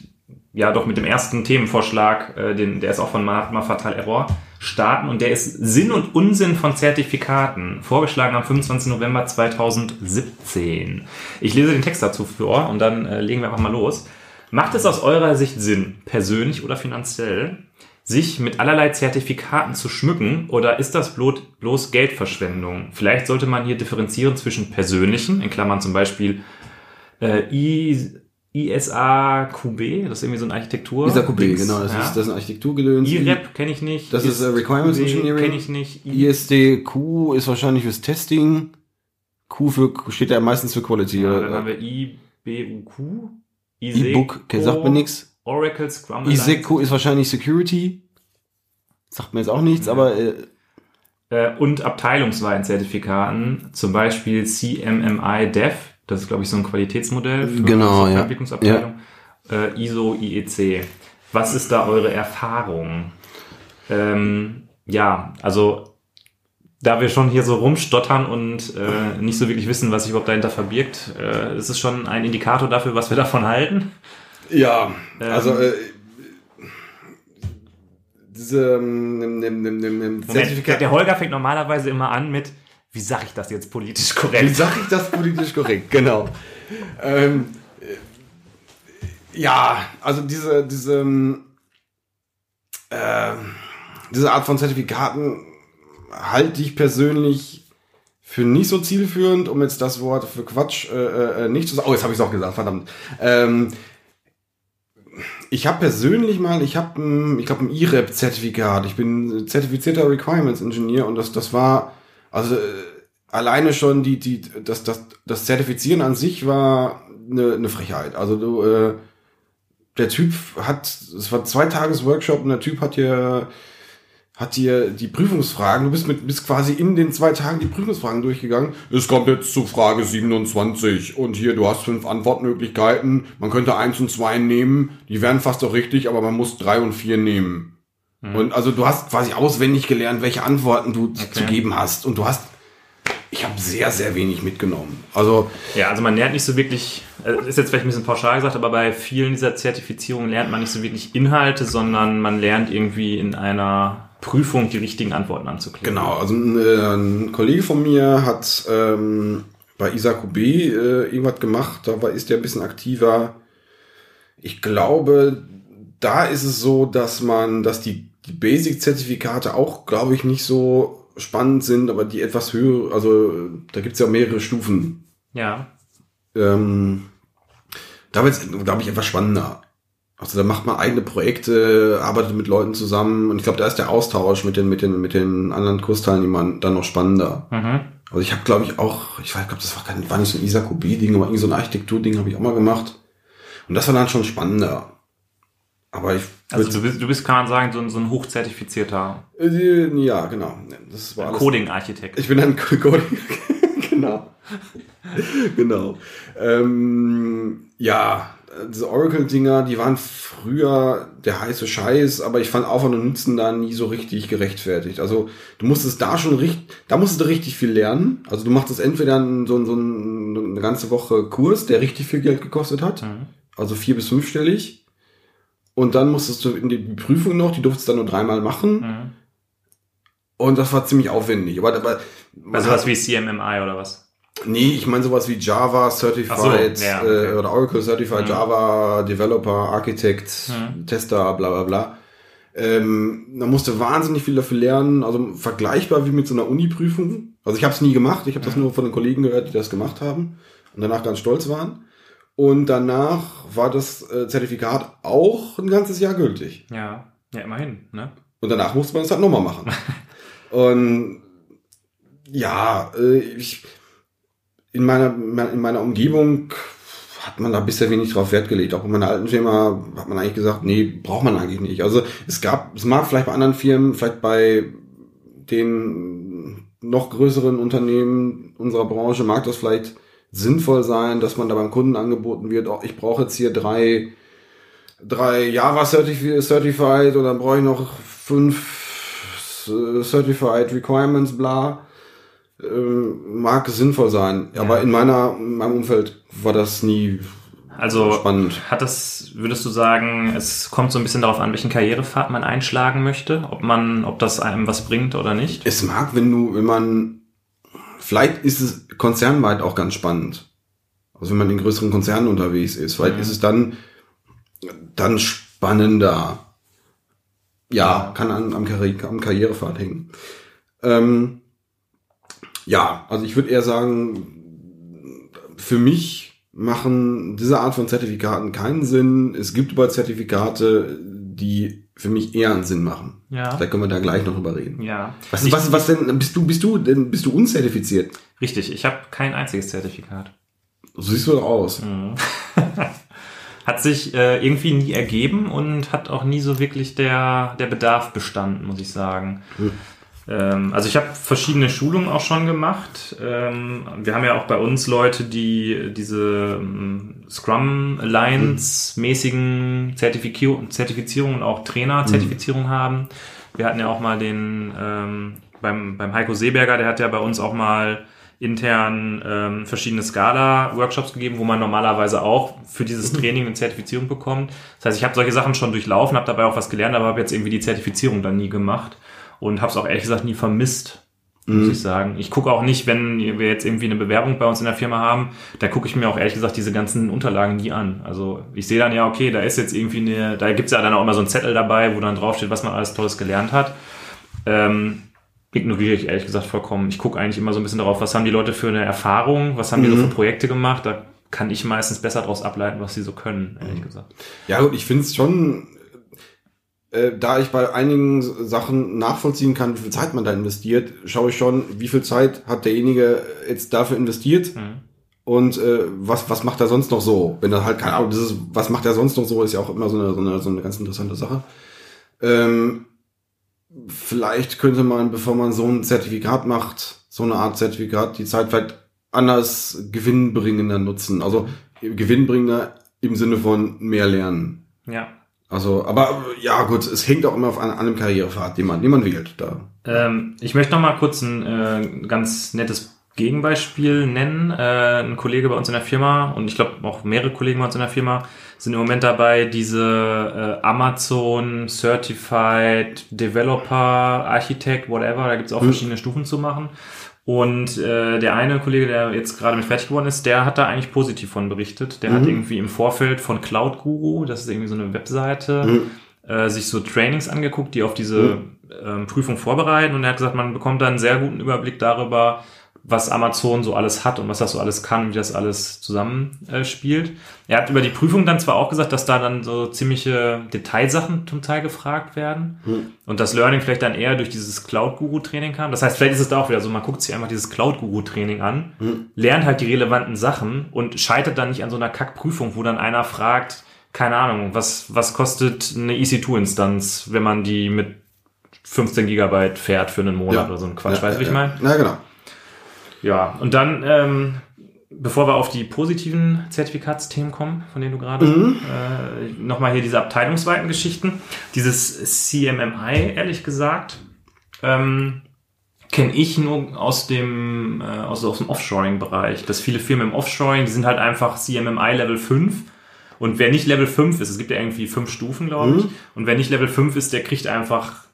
ja doch, mit dem ersten Themenvorschlag, äh, den, der ist auch von Mahatma Fatal Error, starten. Und der ist Sinn und Unsinn von Zertifikaten, vorgeschlagen am 25. November 2017. Ich lese den Text dazu vor und dann äh, legen wir einfach mal los. Macht es aus eurer Sicht Sinn, persönlich oder finanziell, sich mit allerlei Zertifikaten zu schmücken oder ist das bloß, Geldverschwendung? Vielleicht sollte man hier differenzieren zwischen persönlichen, in Klammern zum Beispiel äh, I, ISAQB, das ist irgendwie so ein Architektur. Dieser QB, Dings, genau, das, ja. ist, das ist ein Architekturgedöns. IREP kenne ich nicht. Das ist, äh, Requirements QB Engineering. Kenne ich nicht. I, ISDQ ist wahrscheinlich fürs Testing. Q für, steht ja meistens für Quality. ja, oder- dann haben wir IBUQ. E-Book, okay, sagt mir nichts. Oracle Scrum ISEQ ist wahrscheinlich Security. Sagt mir jetzt auch nichts, aber äh, äh, und abteilungsweiten Zertifikaten, zum Beispiel CMMI Dev, das ist glaube ich so ein Qualitätsmodell für Genau, ja. Softwareentwicklungsabteilung, äh, ISO, IEC. Was ist da eure Erfahrung? Ähm, ja, also da wir schon hier so rumstottern und äh, nicht so wirklich wissen, was sich überhaupt dahinter verbirgt, äh, ist es schon ein Indikator dafür, was wir davon halten. ja, Ähm. also äh, diese ähm, Moment, der Holger fängt normalerweise immer an mit, wie sage ich das jetzt politisch Wie korrekt? sage ich das politisch korrekt? Genau. Ähm, äh, ja, also diese, diese, ähm, äh, diese Art von Zertifikaten halte ich persönlich für nicht so zielführend, um jetzt das Wort für Quatsch äh, äh, nicht zu sagen. Oh, jetzt habe ich es auch gesagt, verdammt. Ähm, ich habe persönlich mal, ich habe, ich glaube, ein IREP-Zertifikat. Ich bin zertifizierter Requirements Engineer und das, das war, also äh, alleine schon die, die, das, das, das Zertifizieren an sich war eine, eine Frechheit. Also du, äh, der Typ hat, es war zwei Tages Workshop und der Typ hat hier hat dir die Prüfungsfragen, du bist mit bist quasi in den zwei Tagen die Prüfungsfragen durchgegangen. Es kommt jetzt zu Frage 27 und hier du hast fünf Antwortmöglichkeiten. Man könnte eins und zwei nehmen, die wären fast auch richtig, aber man muss drei und vier nehmen. Mhm. Und also du hast quasi auswendig gelernt, welche Antworten du okay. zu geben hast und du hast ich habe sehr, sehr wenig mitgenommen. Also ja, also man lernt nicht so wirklich, äh, ist jetzt vielleicht ein bisschen pauschal gesagt, aber bei vielen dieser Zertifizierungen lernt man nicht so wirklich Inhalte, sondern man lernt irgendwie in einer Prüfung die richtigen Antworten anzuklicken. Genau, also ein, äh, ein Kollege von mir hat ähm, bei ISAQ B äh, irgendwas gemacht, da ist der ein bisschen aktiver. Ich glaube, da ist es so, dass man, dass die, die Basic-Zertifikate auch, glaube ich, nicht so spannend sind, aber die etwas höher, also da gibt es ja mehrere Stufen. Ja. Ähm, da wird es, glaube ich, etwas spannender. Also da macht man eigene Projekte, arbeitet mit Leuten zusammen und ich glaube, da ist der Austausch mit den mit den mit den anderen Kursteilnehmern dann noch spannender. Mhm. Also ich habe glaube ich auch, ich weiß, glaube das war kein war nicht so ein Isakobi Ding, aber irgendwie so ein Architektur Ding habe ich auch mal gemacht und das war dann schon spannender. Aber ich also du bist, du bist kann man sagen so ein, so ein hochzertifizierter äh, ja genau das war Coding Architekt. Ich bin ein Coding genau genau ähm, ja diese Oracle-Dinger, die waren früher der heiße Scheiß, aber ich fand Aufwand und Nutzen da nie so richtig gerechtfertigt. Also du musstest da schon richtig, da musstest du richtig viel lernen. Also du machst entweder so, so eine ganze Woche Kurs, der richtig viel Geld gekostet hat, mhm. also vier bis fünfstellig. Und dann musstest du in die Prüfung noch, die durftest du dann nur dreimal machen. Mhm. Und das war ziemlich aufwendig. Aber, aber also was wie CMMI oder was? Nee, ich meine sowas wie Java Certified so, ja, okay. äh, oder Oracle Certified mhm. Java Developer, Architect, mhm. Tester, bla bla bla. Ähm, man musste wahnsinnig viel dafür lernen, also vergleichbar wie mit so einer Uni-Prüfung. Also ich habe es nie gemacht, ich habe das nur von den Kollegen gehört, die das gemacht haben und danach ganz stolz waren. Und danach war das äh, Zertifikat auch ein ganzes Jahr gültig. Ja, ja, immerhin. Ne? Und danach musste man es halt nochmal machen. und ja, äh, ich in meiner, in meiner Umgebung hat man da bisher wenig drauf Wert gelegt. Auch in meiner alten Firma hat man eigentlich gesagt, nee, braucht man eigentlich nicht. Also es gab, es mag vielleicht bei anderen Firmen, vielleicht bei den noch größeren Unternehmen unserer Branche mag das vielleicht sinnvoll sein, dass man da beim Kunden angeboten wird, oh, ich brauche jetzt hier drei, drei Java Certified und dann brauche ich noch fünf Certified Requirements, bla äh, mag sinnvoll sein. Ja. Aber in meiner, in meinem Umfeld war das nie also spannend. Hat das, würdest du sagen, es kommt so ein bisschen darauf an, welchen Karrierepfad man einschlagen möchte, ob man, ob das einem was bringt oder nicht? Es mag, wenn du, wenn man, vielleicht ist es konzernweit auch ganz spannend. Also wenn man in größeren Konzernen unterwegs ist, vielleicht mhm. ist es dann, dann spannender. Ja, kann an, am, Karri am Karrierepfad hängen. Ähm, ja, also ich würde eher sagen, für mich machen diese Art von Zertifikaten keinen Sinn. Es gibt aber Zertifikate, die für mich eher einen Sinn machen. Ja. Da können wir da gleich noch drüber reden. Ja. Was, was, was denn, bist du, bist du, denn, bist du unzertifiziert? Richtig, ich habe kein einziges Zertifikat. So siehst du doch aus. Mhm. hat sich äh, irgendwie nie ergeben und hat auch nie so wirklich der, der Bedarf bestanden, muss ich sagen. Mhm. Ähm, also ich habe verschiedene Schulungen auch schon gemacht. Ähm, wir haben ja auch bei uns Leute, die diese ähm, Scrum Alliance mäßigen Zertifizierungen Zertifizierung und auch Trainer-Zertifizierung mhm. haben. Wir hatten ja auch mal den beim, beim Heiko Seeberger, der hat ja bei uns auch mal intern verschiedene Scala-Workshops gegeben, wo man normalerweise auch für dieses mhm. Training eine Zertifizierung bekommt. Das heißt, ich habe solche Sachen schon durchlaufen, habe dabei auch was gelernt, aber habe jetzt irgendwie die Zertifizierung dann nie gemacht und habe es auch ehrlich gesagt nie vermisst, muss mhm. ich sagen. Ich gucke auch nicht, wenn wir jetzt irgendwie eine Bewerbung bei uns in der Firma haben, da gucke ich mir auch ehrlich gesagt diese ganzen Unterlagen nie an. Also ich sehe dann ja, okay, da ist jetzt irgendwie eine, da gibt's ja dann auch immer so einen Zettel dabei, wo dann draufsteht, was man alles Tolles gelernt hat. Ähm, ignoriere ich ehrlich gesagt vollkommen. Ich gucke eigentlich immer so ein bisschen darauf, was haben die Leute für eine Erfahrung, was haben die so Mhm. für Projekte gemacht. Da kann ich meistens besser daraus ableiten, was sie so können, ehrlich Mhm. gesagt. Ja gut, ich finde es schon, äh, da ich bei einigen Sachen nachvollziehen kann, wie viel Zeit man da investiert, schaue ich schon, wie viel Zeit hat derjenige jetzt dafür investiert Mhm. und äh, was, was macht er sonst noch so? Wenn er halt, keine Ahnung, dieses, was macht er sonst noch so, ist ja auch immer so eine, so eine, so eine ganz interessante Sache. Ähm, vielleicht könnte man, bevor man so ein Zertifikat macht, so eine Art Zertifikat, die Zeit vielleicht anders gewinnbringender nutzen. Also gewinnbringender im Sinne von mehr lernen. Ja. Also, aber ja gut, es hängt auch immer auf an, an einem Karrierepfad, den man, den man wählt. Da. Ähm, ich möchte noch mal kurz ein äh, ganz nettes Gegenbeispiel nennen. Äh, ein Kollege bei uns in der Firma und ich glaube auch mehrere Kollegen bei uns in der Firma sind im Moment dabei, diese äh, Amazon Certified Developer, Architect, whatever, da gibt es auch verschiedene Stufen zu machen. Und äh, der eine Kollege, der jetzt gerade mit fertig geworden ist, der hat da eigentlich positiv von berichtet. Der hat irgendwie im Vorfeld von Cloud Guru, das ist irgendwie so eine Webseite, äh, sich so Trainings angeguckt, die auf diese ähm, Prüfung vorbereiten. Und er hat gesagt, man bekommt da einen sehr guten Überblick darüber, was Amazon so alles hat und was das so alles kann, wie das alles zusammenspielt. Äh, spielt. er hat über die Prüfung dann zwar auch gesagt, dass da dann so ziemliche Detailsachen zum Teil gefragt werden und das Learning vielleicht dann eher durch dieses Cloud-Guru-Training kam. Das heißt, vielleicht ist es da auch wieder so, man guckt sich einfach dieses Cloud-Guru-Training an, lernt halt die relevanten Sachen und scheitert dann nicht an so einer Kackprüfung, wo dann einer fragt, keine Ahnung, was, was kostet eine EC2-Instanz, wenn man die mit 15 Gigabyte fährt für einen Monat oder so ein Quatsch, ja, weißt du, wie ja, ich meine? Ja, genau. Ja, und dann, ähm, bevor wir auf die positiven Zertifikatsthemen kommen, von denen du gerade, äh, nochmal hier diese abteilungsweiten Geschichten. Dieses CMMI, ehrlich gesagt, ähm, kenne ich nur aus dem, äh, aus, aus dem Offshoring-Bereich. Dass viele Firmen im Offshoring, die sind halt einfach CMMI Level 5. Und wer nicht Level 5 ist, es gibt ja irgendwie fünf Stufen, glaube ich, und wer nicht Level 5 ist, der kriegt einfach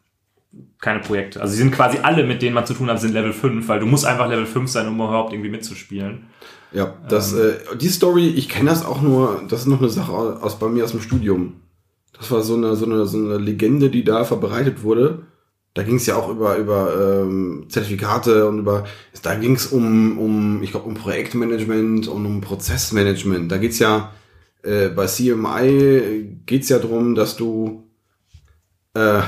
keine Projekte. Also sie sind quasi alle, mit denen man zu tun hat, sind Level 5, weil du musst einfach Level 5 sein, um überhaupt irgendwie mitzuspielen. Ja, das, äh, die Story, ich kenne das auch nur, das ist noch eine Sache aus bei mir aus dem Studium. Das war so eine, so eine, so eine Legende, die da verbreitet wurde. Da ging es ja auch über, über ähm, Zertifikate und über, da ging es um, um, ich glaube, um Projektmanagement und um Prozessmanagement. Da geht's ja, äh, bei CMI geht's ja drum, dass du äh,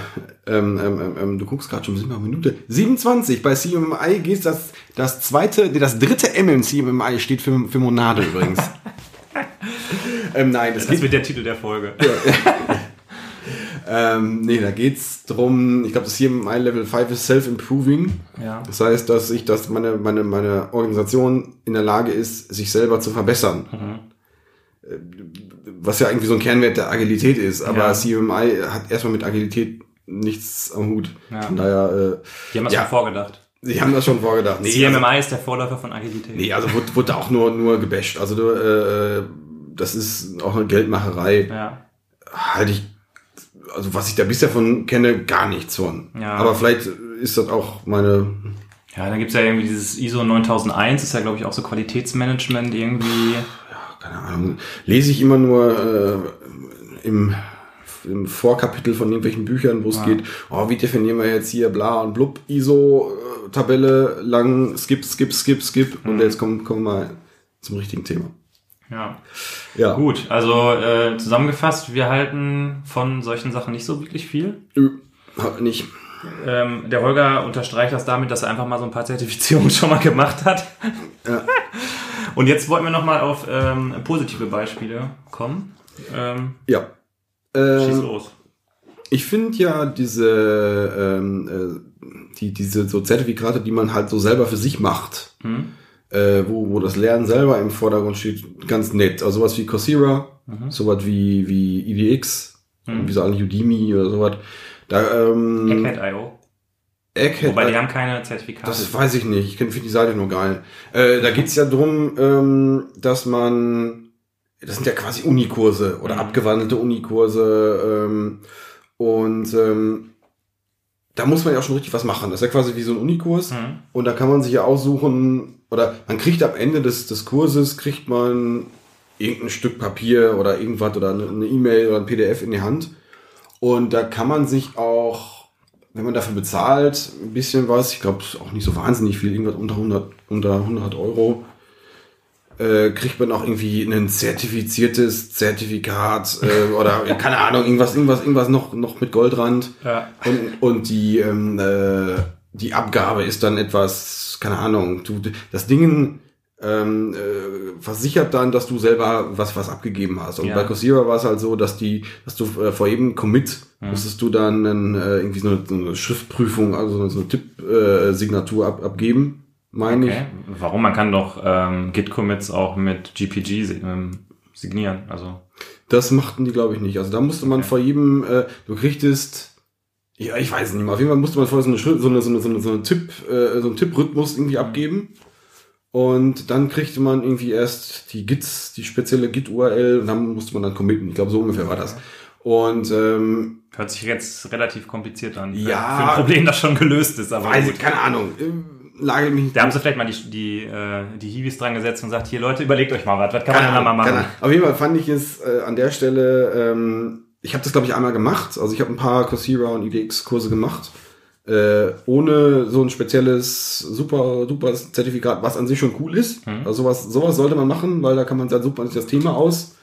ähm, ähm, ähm, ähm, du guckst gerade schon, wir sind mal eine Minute. 27. Bei CMMI geht das, das zweite, nee, das dritte M im CMMI steht für, für Monade übrigens. ähm, nein, das, Das geht, wird der Titel der Folge. ähm, nee, da geht's drum, ich glaube, das CMMI Level 5 ist Self-Improving. Ja. Das heißt, dass ich, dass meine, meine, meine Organisation in der Lage ist, sich selber zu verbessern. Äh, Was ja irgendwie so ein Kernwert der Agilität ist, aber Ja. CMMI hat erstmal mit Agilität nichts am Hut. Ja. Von daher, äh, Die haben das Ja. schon vorgedacht. sie haben das schon vorgedacht. Nee, also, CMMI ist der Vorläufer von Agilität. nee, also wurde, wurde auch nur, nur gebasht. Also du, äh, das ist auch eine Geldmacherei. Ja. Halte ich, also was ich da bisher von kenne, gar nichts von. Ja. Aber vielleicht ist das auch meine, Ja, dann gibt's ja irgendwie dieses ISO 9001, ist ja, glaube ich, auch so Qualitätsmanagement irgendwie. keine Ahnung, lese ich immer nur äh, im, im Vorkapitel von irgendwelchen Büchern, wo es geht, oh, wie definieren wir jetzt hier bla und blub, ISO, äh, Tabelle, lang, skip, skip, skip, skip. Und jetzt kommen, kommen wir mal zum richtigen Thema. Ja. Ja. Gut, also äh, zusammengefasst, wir halten von solchen Sachen nicht so wirklich viel. Nö, nicht. Ähm, der Holger unterstreicht das damit, dass er einfach mal so ein paar Zertifizierungen schon mal gemacht hat. Ja. Und jetzt wollten wir nochmal auf ähm, positive Beispiele kommen. Ähm, Ja. Schieß Äh, los. ich finde ja diese, ähm, äh, die, diese so Zertifikate, die man halt so selber für sich macht, Hm? äh, wo, wo das Lernen selber im Vordergrund steht, ganz nett. Also sowas wie Coursera, sowas wie, wie EDX, wie so eigentlich Udemy oder sowas. Da, ähm, Egghead.io. Egghead, Wobei die haben keine Zertifikate. das weiß ich nicht. Ich finde die Seite nur geil. Äh, da geht's ja drum, ähm, dass man, das sind ja quasi Unikurse oder Mhm. abgewandelte Unikurse. Ähm, und ähm, da muss man ja auch schon richtig was machen. Das ist ja quasi wie so ein Unikurs. Mhm. Und da kann man sich ja aussuchen, oder man kriegt am Ende des, des Kurses, kriegt man irgendein Stück Papier oder irgendwas oder eine E-Mail oder ein PDF in die Hand. Und da kann man sich auch wenn man dafür bezahlt, ein bisschen was, ich glaube auch nicht so wahnsinnig viel, irgendwas unter 100, unter 100 Euro, äh, kriegt man auch irgendwie ein zertifiziertes Zertifikat äh, oder keine Ahnung, irgendwas, irgendwas, irgendwas noch, noch mit Goldrand. Ja. Und, und die, ähm, äh, die Abgabe ist dann etwas, keine Ahnung, du, das Ding ähm, äh, versichert dann, dass du selber was was abgegeben hast. Und Ja. bei Coursera war es halt so, dass die, dass du äh, vor jedem Commit Mhm. musstest du dann äh, irgendwie so eine, so eine Schriftprüfung, also so eine, Tipp-Signatur äh, ab, abgeben, meine Okay. Warum? Man kann doch ähm, Git-Commits auch mit GPG ähm, signieren. Also ich. Das machten die, glaube ich, nicht. Also da musste man Okay. vor jedem, äh, du kriegtest, ja, ich weiß nicht mehr, auf jeden Fall musste man vorher so eine, Schritt- so eine, so eine, so eine, so eine Tipp, äh, so einen Tipprhythmus irgendwie Mhm. abgeben. Und dann kriegte man irgendwie erst die Gits, die spezielle Git-URL und dann musste man dann committen. Ich glaube, so ungefähr war das. Und ähm, hört sich jetzt relativ kompliziert an. Ja. Für ein Problem, das schon gelöst ist. Aber weiß gut. ich, keine Ahnung. Äh, Lage mich nicht. Da haben sie vielleicht mal die, die, äh, die Hiwis dran gesetzt und sagt, hier Leute, überlegt euch mal was, was kann Keine man denn da mal machen? Ahnung. Auf jeden Fall fand ich es äh, an der Stelle, ähm, ich habe das glaube ich einmal gemacht. Also ich habe ein paar Coursera und IDX-Kurse gemacht. Äh, ohne so ein spezielles super super Zertifikat, was an sich schon cool ist. Mhm. Also sowas, sowas sollte man machen, weil da kann man dann super sich das Thema aus.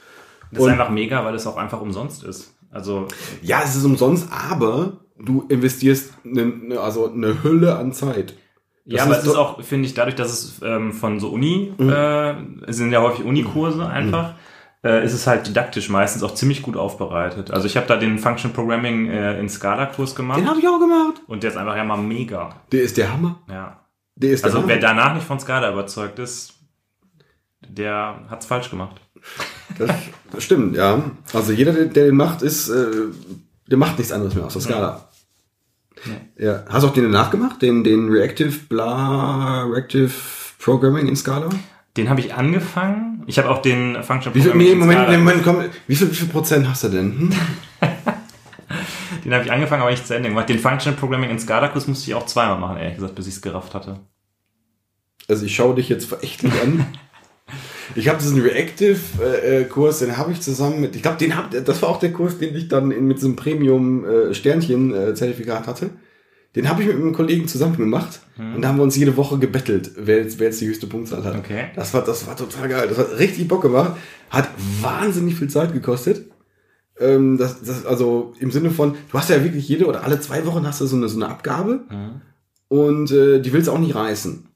Das ist einfach mega, weil es auch einfach umsonst ist. Also Ja, es ist umsonst, aber du investierst eine, eine, also eine Hülle an Zeit. Ja, Das aber ist es ist auch, finde ich, dadurch, dass es ähm, von so Uni, äh, es sind ja häufig Unikurse einfach, äh, ist es halt didaktisch meistens auch ziemlich gut aufbereitet. Also ich habe da den Function Programming äh, in Scala-Kurs gemacht Den habe ich auch gemacht. und der ist einfach ja mal mega. Der ist der Hammer. Ja. Der ist der Also Hammer. wer danach nicht von Scala überzeugt ist, der hat's falsch gemacht. Das, das stimmt, ja. Also jeder, der, der den macht, ist, äh, der macht nichts anderes mehr außer Scala. Ja. Hast du auch den danach gemacht? Den, den Reactive Bla, Reactive Programming in Scala? Den habe ich angefangen. Ich habe auch den Function Wie viel, Programming nee, in Moment, Scala- nee, Moment, komm, wie viel, wie viel Prozent hast du denn? Hm? Den habe ich angefangen, aber nicht zu Ende gemacht. Den Function Programming in Scala-Kurs musste ich auch zweimal machen, ehrlich gesagt, bis ich es gerafft hatte. Also ich schaue dich jetzt verächtlich an. Ich habe diesen Reactive-Kurs, den habe ich zusammen mit, ich glaube, den hab, das war auch der Kurs, den ich dann in, mit so einem Premium-Sternchen-Zertifikat hatte. Den habe ich mit einem Kollegen zusammen gemacht und da haben wir uns jede Woche gebettelt, wer jetzt, wer jetzt die höchste Punktzahl hat. Okay. Das war, das war total geil. Das hat richtig Bock gemacht. Hat wahnsinnig viel Zeit gekostet. Ähm, das, das, also im Sinne von, du hast ja wirklich jede oder alle zwei Wochen hast du so eine, so eine Abgabe und äh, die willst du auch nicht reißen.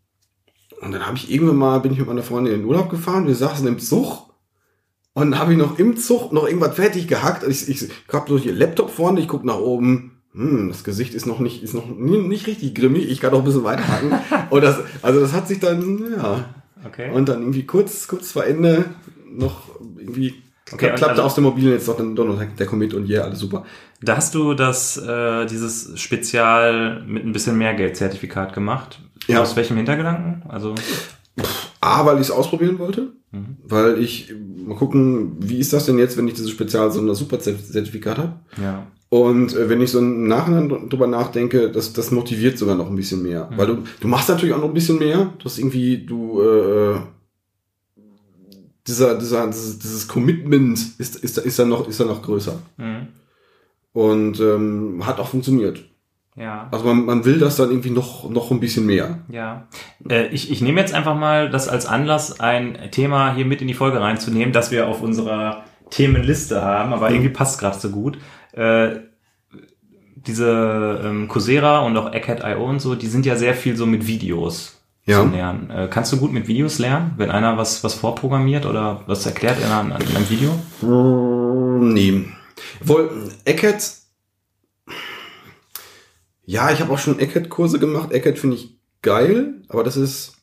Und dann habe ich irgendwann mal, bin ich mit meiner Freundin in den Urlaub gefahren, wir saßen im Zug und dann habe ich noch im Zug noch irgendwas fertig gehackt. Ich, ich, ich habe so hier Laptop vorne, ich guck nach oben, hm, das Gesicht ist noch nicht, ist noch nicht richtig grimmig, ich kann auch ein bisschen weiterhaken. und das, also das hat sich dann, ja, Okay. und dann irgendwie kurz, kurz vor Ende noch irgendwie Okay, und klappte also- aus dem Mobilen jetzt doch, dann doch noch der Commit und yeah, alles super. Da hast du das, äh, dieses Spezial mit ein bisschen mehr Geld-Zertifikat gemacht. Ja. Aus welchem Hintergedanken? Also, A, weil ich es ausprobieren wollte, Mhm. weil ich mal gucken, wie ist das denn jetzt, wenn ich dieses Spezial so ein Super-Zertifikat habe. ja. Und äh, wenn ich so im Nachhinein dr- drüber nachdenke, das, das motiviert sogar noch ein bisschen mehr. Mhm. Weil du, du machst natürlich auch noch ein bisschen mehr. Du hast irgendwie, du, äh, dieser, dieser, dieses, dieses Commitment ist, ist, ist dann noch, ist dann noch größer. Mhm. Und ähm, hat auch funktioniert. Ja. Also man, man will das dann irgendwie noch, noch ein bisschen mehr. Ja. Äh, ich, ich nehme jetzt einfach mal das als Anlass, ein Thema hier mit in die Folge reinzunehmen, das wir auf unserer Themenliste haben, aber irgendwie passt gerade so gut. Äh, diese ähm, Coursera und auch Egghead.io und so, die sind ja sehr viel so mit Videos Ja. zu lernen. Äh, kannst du gut mit Videos lernen, wenn einer was, was vorprogrammiert oder was erklärt in einem, in einem Video? Mm, Nee. Wohl, Eckert. Ja, ich habe auch schon Eckert-Kurse gemacht. Eckert finde ich geil, aber das ist.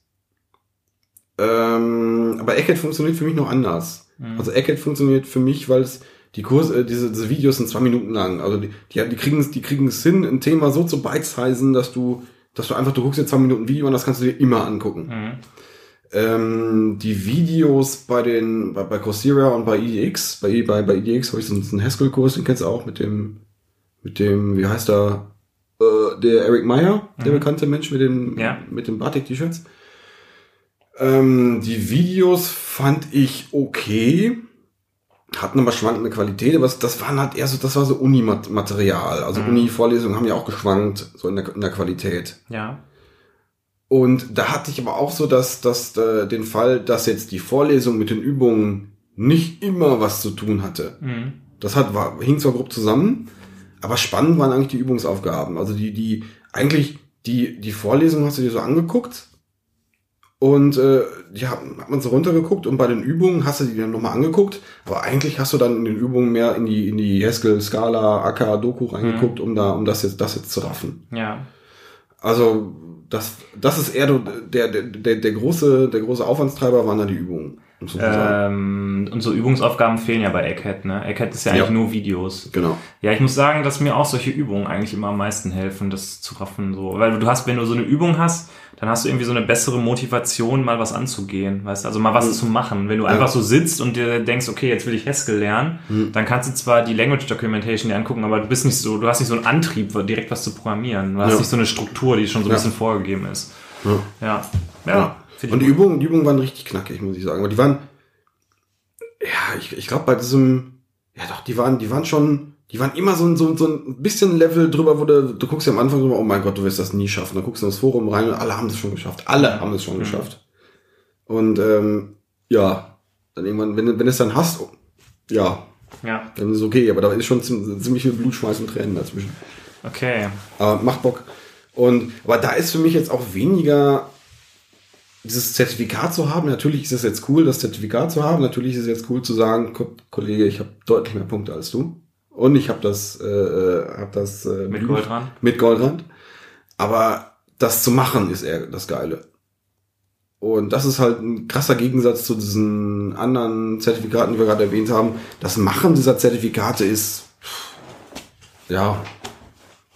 Ähm, aber Eckert funktioniert für mich noch anders. Also Eckert funktioniert für mich, weil es die Kurse, äh, diese, diese Videos sind zwei Minuten lang. Also die, die, die kriegen es, die kriegen es hin, ein Thema so zu bite-sizen, dass du, dass du einfach, du guckst dir zwei Minuten Video und das kannst du dir immer angucken. Mhm. Ähm, die Videos bei den, bei, bei Coursera und bei EDX, bei, bei, bei EDX habe ich so einen, Haskell-Kurs, den kennst du auch mit dem, mit dem, wie heißt er, äh, der Eric Meyer, der bekannte Mensch mit dem, Ja. mit dem Batik-T-Shirts. Ähm, die Videos fand ich okay. hatten aber schwankende Qualität, aber das- waren halt eher so, das war so Uni-Material. Also Uni-Vorlesungen haben ja auch geschwankt, so in der, in der Qualität. Ja. Und da hatte ich aber auch so, dass, dass äh, den Fall, dass jetzt die Vorlesung mit den Übungen nicht immer was zu tun hatte. Mhm. Das hat, war, hing zwar grob zusammen, aber spannend waren eigentlich die Übungsaufgaben. Also die, die, eigentlich, die, die Vorlesung hast du dir so angeguckt und äh, die hat, hat man so runtergeguckt und bei den Übungen hast du die dann nochmal angeguckt, aber eigentlich hast du dann in den Übungen mehr in die, in die Haskell, Scala, AK, Doku reingeguckt, um da, um das jetzt, das jetzt zu raffen. Ja. Also das, das ist eher der, der, der, der große, der große Aufwandstreiber waren da die Übungen. Ähm, und so Übungsaufgaben fehlen ja bei Egghead, ne? Egghead ist ja eigentlich Ja. nur Videos. Genau. Ja, ich muss sagen, dass mir auch solche Übungen eigentlich immer am meisten helfen, das zu raffen, so. Weil du hast, wenn du so eine Übung hast, dann hast du irgendwie so eine bessere Motivation, mal was anzugehen, weißt du, also mal was zu machen. Wenn du einfach so sitzt und dir denkst, okay, jetzt will ich Haskell lernen, dann kannst du zwar die Language Documentation dir angucken, aber du bist nicht so, du hast nicht so einen Antrieb, direkt was zu programmieren. Du hast Ja. nicht so eine Struktur, die schon so ein Ja. bisschen vorgegeben ist. Ja. Ja. Und die. Übungen, die Übungen waren richtig knackig, muss ich sagen. Aber die waren, ja, ich, ich glaube bei diesem, ja doch, die waren, die waren schon, die waren immer so ein, so, so ein bisschen Level drüber, wo du, du guckst ja am Anfang so, oh mein Gott, du wirst das nie schaffen. Dann guckst du in das Forum rein und alle haben es schon geschafft. Alle haben es schon geschafft. Und ähm, ja, dann irgendwann, wenn, du- wenn du es dann hast, oh, ja, Ja, dann ist es okay, aber da ist schon ziem- ziemlich viel Blutschweiß und Tränen dazwischen. okay. Aber macht Bock. Und, aber da ist für mich jetzt auch weniger dieses Zertifikat zu haben. Natürlich ist es jetzt cool, das Zertifikat zu haben. Natürlich ist es jetzt cool zu sagen, Ko- Kollege, ich habe deutlich mehr Punkte als du. Und ich habe das, äh, äh, hab das äh, Mit Goldrand? Mit Goldrand. Aber das zu machen ist eher das Geile. Und das ist halt ein krasser Gegensatz zu diesen anderen Zertifikaten, die wir gerade erwähnt haben. Das Machen dieser Zertifikate ist, ja,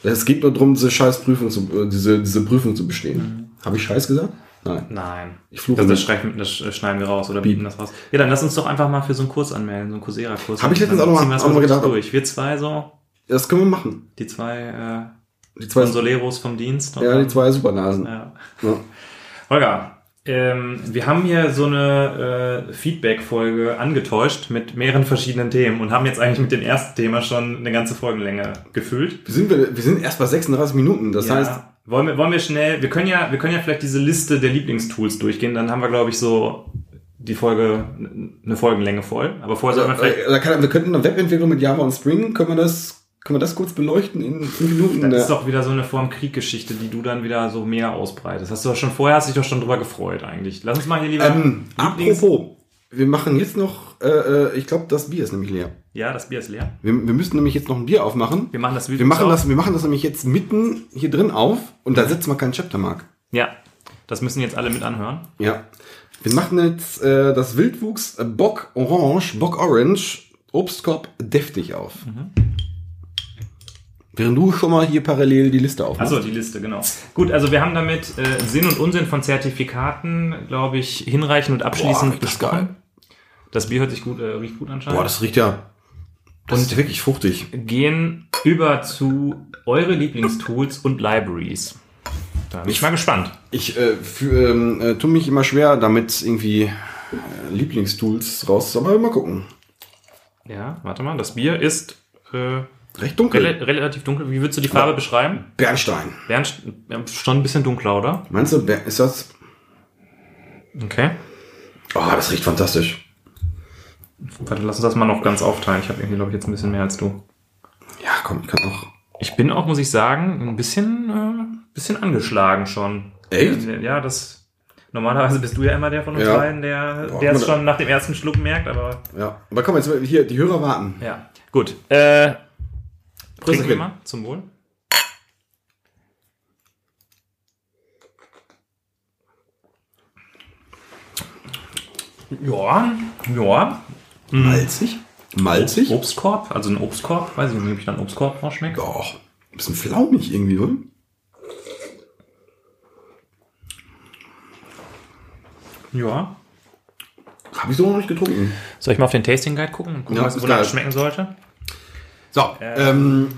es geht nur darum, diese scheiß Prüfung zu, äh, diese, diese Prüfung zu bestehen. Habe ich scheiß gesagt? Nein. Nein. Ich fluche Das, das, das schneiden wir raus oder bieten das raus. Ja, dann lass uns doch einfach mal für so einen Kurs anmelden, so einen Coursera-Kurs. Hab ich letztens Dann auch noch mal- ziehen wir das auch noch mal gedacht. durch. Wir zwei so, Das können wir machen. die zwei Die äh, zwei, Consoleros vom Dienst. ja, die zwei Supernasen. Ja. Ja. Holger, ähm, wir haben hier so eine äh, Feedback-Folge angetäuscht mit mehreren verschiedenen Themen und haben jetzt eigentlich mit dem ersten Thema schon eine ganze Folgenlänge gefüllt. Wir, sind, wir, wir sind erst bei 36 Minuten. Das Ja. heißt, wollen wir, wollen wir schnell, wir können ja, wir können ja vielleicht diese Liste der Lieblingstools durchgehen, dann haben wir, glaube ich, so die Folge, eine Folgenlänge voll. Aber vorher sollten wir vielleicht, äh, kann, wir könnten eine Webentwicklung mit Java und Spring, können wir das, können wir das kurz beleuchten in fünf Minuten? das ist doch wieder so eine Form Krieggeschichte, die du dann wieder so mehr ausbreitest. Hast du doch schon vorher, hast dich doch schon drüber gefreut eigentlich. Lass uns mal hier lieber ähm, apropos, wir machen jetzt noch, äh, äh, ich glaube, das Bier ist nämlich leer. Ja, das Bier ist leer. Wir, wir müssen nämlich jetzt noch ein Bier aufmachen. Wir machen das Wir machen das, wir machen das nämlich jetzt mitten hier drin auf und da setzen wir keinen Chaptermark. Ja, das müssen jetzt alle mit anhören. Ja. Wir machen jetzt äh, das Wildwuchs Bock Orange, Bock Orange, Obstkorb deftig auf. Während du schon mal hier parallel die Liste aufmachst. Achso, die Liste, genau. Gut, also wir haben damit äh, Sinn und Unsinn von Zertifikaten, glaube ich, hinreichend und abschließend Boah, das ist besprochen. geil. Das Bier hört sich gut, äh, riecht gut anscheinend. Boah, das riecht ja. Das ist wirklich fruchtig. Gehen über zu eure Lieblingstools und Libraries. Da bin ich mal gespannt. Ich äh, für, ähm, äh, tue mich immer schwer, damit irgendwie äh, Lieblingstools raus. Aber mal gucken. Ja, warte mal, das Bier ist äh, Recht dunkel. rel relativ dunkel. Wie würdest du die Farbe beschreiben? Bernstein. Ja, schon ein bisschen dunkler, oder? Meinst du, ist das? Okay. Oh, das riecht fantastisch. Warte, lass uns das mal noch ganz aufteilen. Ich habe irgendwie, glaube ich, jetzt ein bisschen mehr als du. Ja, komm, ich kann auch. Ich bin auch, muss ich sagen, ein bisschen, äh, bisschen angeschlagen schon. Echt? Ja, das. Normalerweise bist du ja immer der von uns Ja. beiden, der Boah, der es schon nach dem ersten Schluck merkt, aber Ja. Aber komm, jetzt hier, die Hörer warten. ja. Gut. Äh, trinken wir mal zum Wohl. Ja, ja. Malzig? Malzig? Obstkorb, also ein Obstkorb. Weiß ich nicht, ob ich dann Obstkorb rausschmeckt. Doch. Ein bisschen flaumig irgendwie, oder? Ja. Habe ich so noch nicht getrunken. Soll ich mal auf den Tasting Guide gucken und gucken, Ja, was es schmecken sollte? So, ähm,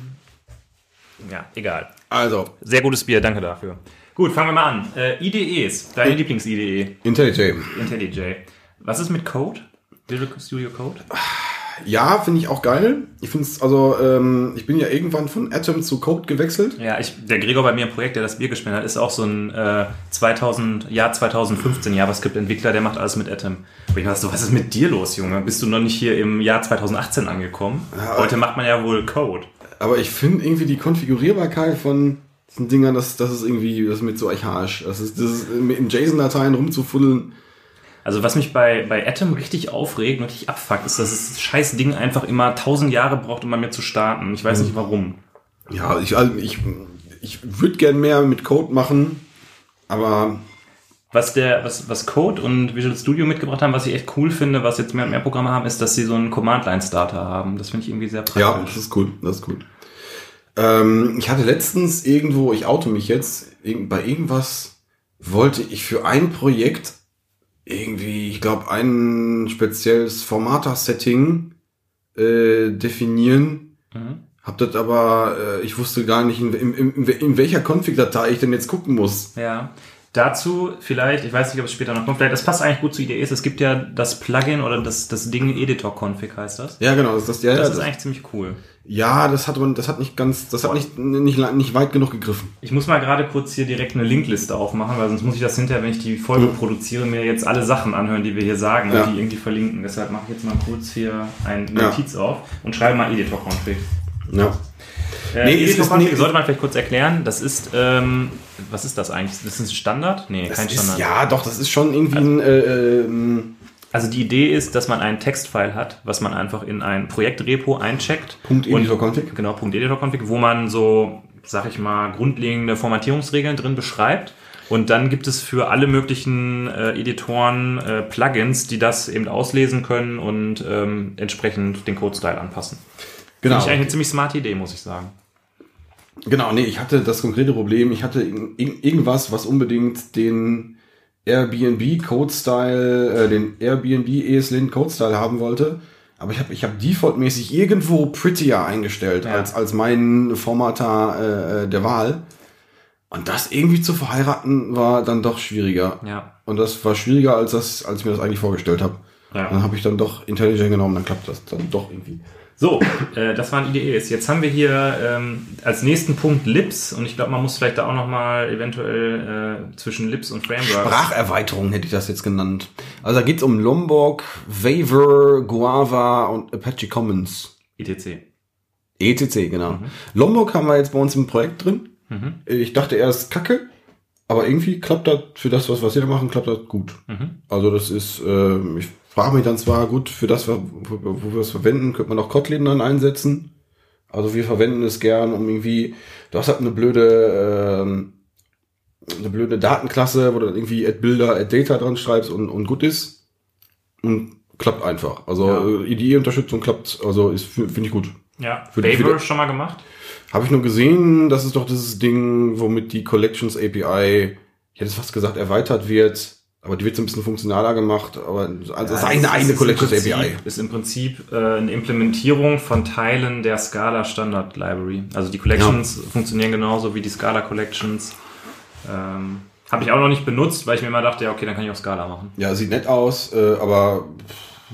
Ja, egal. also, Sehr gutes Bier, danke dafür. Gut, fangen wir mal an. Äh, IDEs, deine Lieblings-IDE, IntelliJ. IntelliJ. Was ist mit Code? Visual Studio Code? Ja, finde ich auch geil. Ich finde es, also, ähm, ich bin ja irgendwann von Atom zu Code gewechselt. Ja, ich, der Gregor bei mir im Projekt, der das Bier gespendet hat, ist auch so ein äh, 2000, Jahr 2015 JavaScript-Entwickler, der macht alles mit Atom. Und ich dachte so, was ist mit dir los, Junge? Bist du noch nicht hier im Jahr 2018 angekommen? Ja, Heute macht man ja wohl Code. Aber ich finde irgendwie die Konfigurierbarkeit von diesen Dingern, das, das ist irgendwie, das ist mit so archaisch. Das ist, das ist in JSON-Dateien rumzufuddeln. Also was mich bei, bei Atom richtig aufregt und richtig abfuckt, ist, dass das scheiß Ding einfach immer tausend Jahre braucht, um bei mir zu starten. Ich weiß nicht warum. Ja, ich, also ich, ich würde gern mehr mit Code machen, aber Was der, was, was Code und Visual Studio mitgebracht haben, was ich echt cool finde, was jetzt mehr und mehr Programme haben, ist, dass sie so einen Command-Line-Starter haben. Das finde ich irgendwie sehr praktisch. ja, das ist cool, das ist cool. Ähm, ich hatte letztens irgendwo, ich oute mich jetzt, bei irgendwas wollte ich für ein Projekt irgendwie, ich glaube, ein spezielles Formater-Setting äh, definieren. Mhm. Hab das aber, äh, ich wusste gar nicht, in, in, in, in welcher Config-Datei ich denn jetzt gucken muss. Ja. Dazu vielleicht, ich weiß nicht, ob es später noch kommt, vielleicht, das passt eigentlich gut zu IDEs. Es gibt ja das Plugin oder das, das Ding Editor-Config heißt das. Ja, genau, das, das, ja, Das ja, ist das, eigentlich ziemlich cool. Ja, das hat, man- das hat nicht ganz, das hat nicht, nicht, nicht weit genug gegriffen. Ich muss mal gerade kurz hier direkt eine Linkliste aufmachen, weil sonst muss ich das hinterher, wenn ich die Folge produziere, mir jetzt alle Sachen anhören, die wir hier sagen Ja. und die irgendwie verlinken. Deshalb mache ich jetzt mal kurz hier eine Ja. Notiz auf und schreibe mal Editor-Config. Ja. Äh, Nee, ist- nee, sollte man vielleicht kurz erklären. Das ist, ähm, was ist das eigentlich? Das ist ein Standard? Nee, Das kein ist, Standard. ja, doch, das ist schon irgendwie ein, äh, ähm, Also die Idee ist, dass man ein Textfile hat, was man einfach in ein Projektrepo eincheckt. Punkt Editor-Config. Genau, Punkt Editor-Config, wo man so, sag ich mal, grundlegende Formatierungsregeln drin beschreibt. Und dann gibt es für alle möglichen äh, Editoren äh, Plugins, die das eben auslesen können und ähm, entsprechend den Code-Style anpassen. Genau. Finde ich eigentlich eine ziemlich smarte Idee, muss ich sagen. Genau, nee, ich hatte das konkrete Problem, ich hatte irg- irg- irgendwas, was unbedingt den Airbnb Code-Style, äh, den Airbnb ESLint Code-Style haben wollte. Aber ich habe ich hab defaultmäßig irgendwo Prettier eingestellt Ja. als, als mein Formatar äh, äh, der Wahl. Und das irgendwie zu verheiraten war dann doch schwieriger. Ja. Und das war schwieriger, als, das, als ich mir das eigentlich vorgestellt habe. Ja. Dann habe ich dann doch IntelliJ genommen, dann klappt das dann doch irgendwie. So, äh, das waren IDEs. Jetzt haben wir hier ähm, als nächsten Punkt Lips und ich glaube, man muss vielleicht da auch nochmal eventuell äh, zwischen Lips und Frameworks. Sprachterweiterung hätte ich das jetzt genannt. Also da geht's um Lombok, Waver, Guava und Apache Commons. etc. ETC, genau. Lombok haben wir jetzt bei uns im Projekt drin. Mhm. Ich dachte erst kacke, aber irgendwie klappt das für das, was, was wir da machen, klappt das gut. Mhm. Also das ist, ähm, ich frage mich dann zwar gut, für das, wo, wo wir es verwenden, könnte man auch Kotlin dann einsetzen. Also wir verwenden es gern, um irgendwie, du hast halt eine blöde, ähm, eine blöde Datenklasse, wo du dann irgendwie add Bilder, add Data dran schreibst und, und gut ist. Und klappt einfach. Also Ja. äh, IDE-Unterstützung klappt, also ist finde ich gut. Ja, Für die- für schon mal gemacht? Habe ich nur gesehen, das ist doch dieses Ding, womit die Collections API, ich hätte es fast gesagt, erweitert wird, aber die wird so ein bisschen funktionaler gemacht, aber also ist eine eigene Collections Prinzip, API. Ist im Prinzip äh, eine Implementierung von Teilen der Scala Standard Library. Also die Collections funktionieren genauso wie die Scala Collections. Ähm, Habe ich auch noch nicht benutzt, weil ich mir immer dachte, ja, okay, dann kann ich auch Scala machen. Ja, sieht nett aus, äh, aber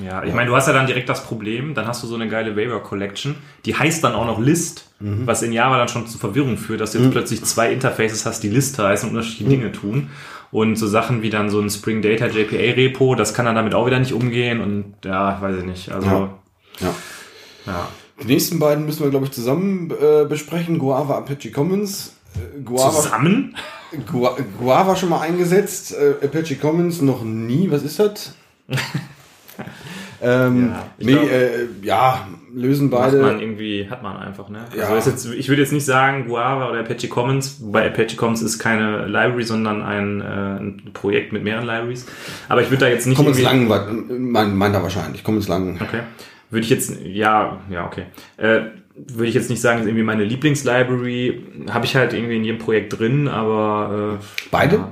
Ja, ich meine, du hast ja dann direkt das Problem, dann hast du so eine geile Waiver Collection, die heißt dann auch noch List, Mhm. was in Java dann schon zu Verwirrung führt, dass du jetzt plötzlich zwei Interfaces hast, die List heißen und unterschiedliche Mhm. Dinge tun. Und so Sachen wie dann so ein Spring Data JPA Repo, das kann dann damit auch wieder nicht umgehen und ja, weiß ich nicht. Also, Ja. ja. ja. Die nächsten beiden müssen wir, glaube ich, zusammen äh, besprechen. Guava, Apache Commons. Äh, Guava, Zusammen? Gua- Guava schon mal eingesetzt, äh, Apache Commons noch nie. Was ist das? ähm, Ja, nee, glaub- äh, ja, lösen Macht beide. man irgendwie, hat man einfach, ne? Ja. Also ist jetzt, ich würde jetzt nicht sagen Guava oder Apache Commons, wobei Apache Commons ist keine Library, sondern ein, äh, ein Projekt mit mehreren Libraries. Aber ich würde da jetzt nicht Commons lang, wa- mein, meint er wahrscheinlich. Commons lang. Okay. Würde ich jetzt, ja, ja, okay. Äh, würde ich jetzt nicht sagen, ist irgendwie meine Lieblingslibrary. Habe ich halt irgendwie in jedem Projekt drin, aber. Äh, Beide? Ja,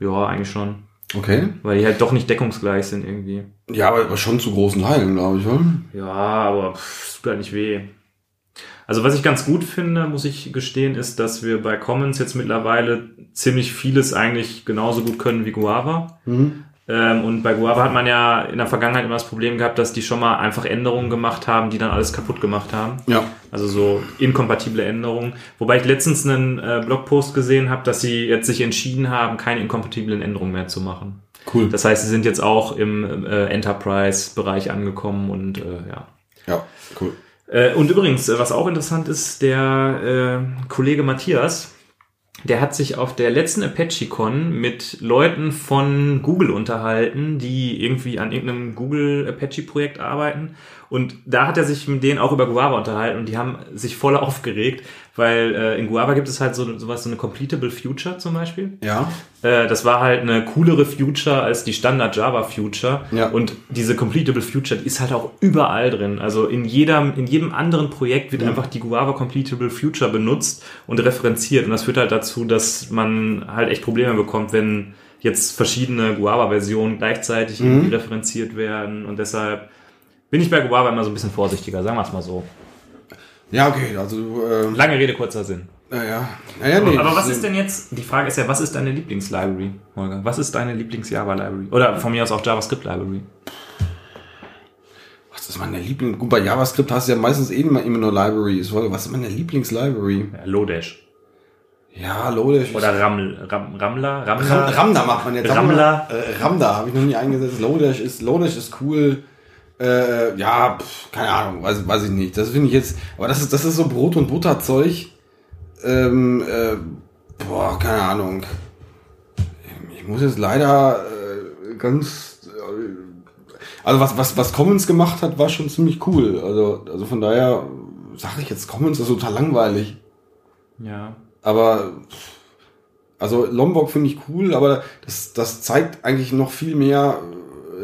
ja, eigentlich schon. Okay. Weil die halt doch nicht deckungsgleich sind irgendwie. Ja, aber schon zu großen Teilen, glaube ich, oder? Ja, aber pff, es tut halt nicht weh. Also was ich ganz gut finde, muss ich gestehen, ist, dass wir bei Commons jetzt mittlerweile ziemlich vieles eigentlich genauso gut können wie Guava. Mhm. Ähm, und bei Guava hat man ja in der Vergangenheit immer das Problem gehabt, dass die schon mal einfach Änderungen gemacht haben, die dann alles kaputt gemacht haben. Ja. Also so inkompatible Änderungen. Wobei ich letztens einen äh, Blogpost gesehen habe, dass sie jetzt sich entschieden haben, keine inkompatiblen Änderungen mehr zu machen. Cool. Das heißt, sie sind jetzt auch im äh, Enterprise-Bereich angekommen und äh, ja. ja, cool. Äh, und übrigens, äh, was auch interessant ist, der äh, Kollege Matthias, der hat sich auf der letzten ApacheCon mit Leuten von Google unterhalten, die irgendwie an irgendeinem Google Apache-Projekt arbeiten. Und da hat er sich mit denen auch über Guava unterhalten und die haben sich voll aufgeregt, weil äh, in Guava gibt es halt so sowas, so eine Completable Future zum Beispiel. Ja. Äh, das war halt eine coolere Future als die Standard Java Future. Ja. Und diese Completable Future die ist halt auch überall drin. Also in jedem, in jedem anderen Projekt wird einfach die Guava Completable Future benutzt und referenziert. Und das führt halt dazu, dass man halt echt Probleme bekommt, wenn jetzt verschiedene Guava-Versionen gleichzeitig irgendwie referenziert werden. Und deshalb bin ich bei Guava immer so ein bisschen vorsichtiger, sagen wir es mal so. Ja, okay, also, äh, Lange Rede, kurzer Sinn. naja. Naja, nee. Aber was ist denn jetzt, die Frage ist ja, was ist deine Lieblingslibrary, Holger? Was ist deine Lieblings-Java-Library? Oder von mir aus auch JavaScript-Library? Was ist meine Lieblings... Gut, bei JavaScript hast du ja meistens eh immer, immer nur Libraries. Was ist meine Lieblings-Library? Ja, Lodash. Ja, Lodash. Oder Raml, Ram, Ramla? Ram, Ramla? Ramda macht man jetzt. Ramla. Äh, Ramda habe ich noch nie eingesetzt. Lodash ist, Lodash ist cool. Äh, ja, pff, keine Ahnung, weiß, weiß ich nicht. Das finde ich jetzt, aber das ist, das ist so Brot- und Butterzeug. Ähm, äh, boah, keine Ahnung. Ich muss jetzt leider äh, ganz, äh, also was, was, was Commons gemacht hat, war schon ziemlich cool. Also, also von daher sage ich jetzt, Commons ist total langweilig. Ja. Aber also Lombok finde ich cool, aber das, das zeigt eigentlich noch viel mehr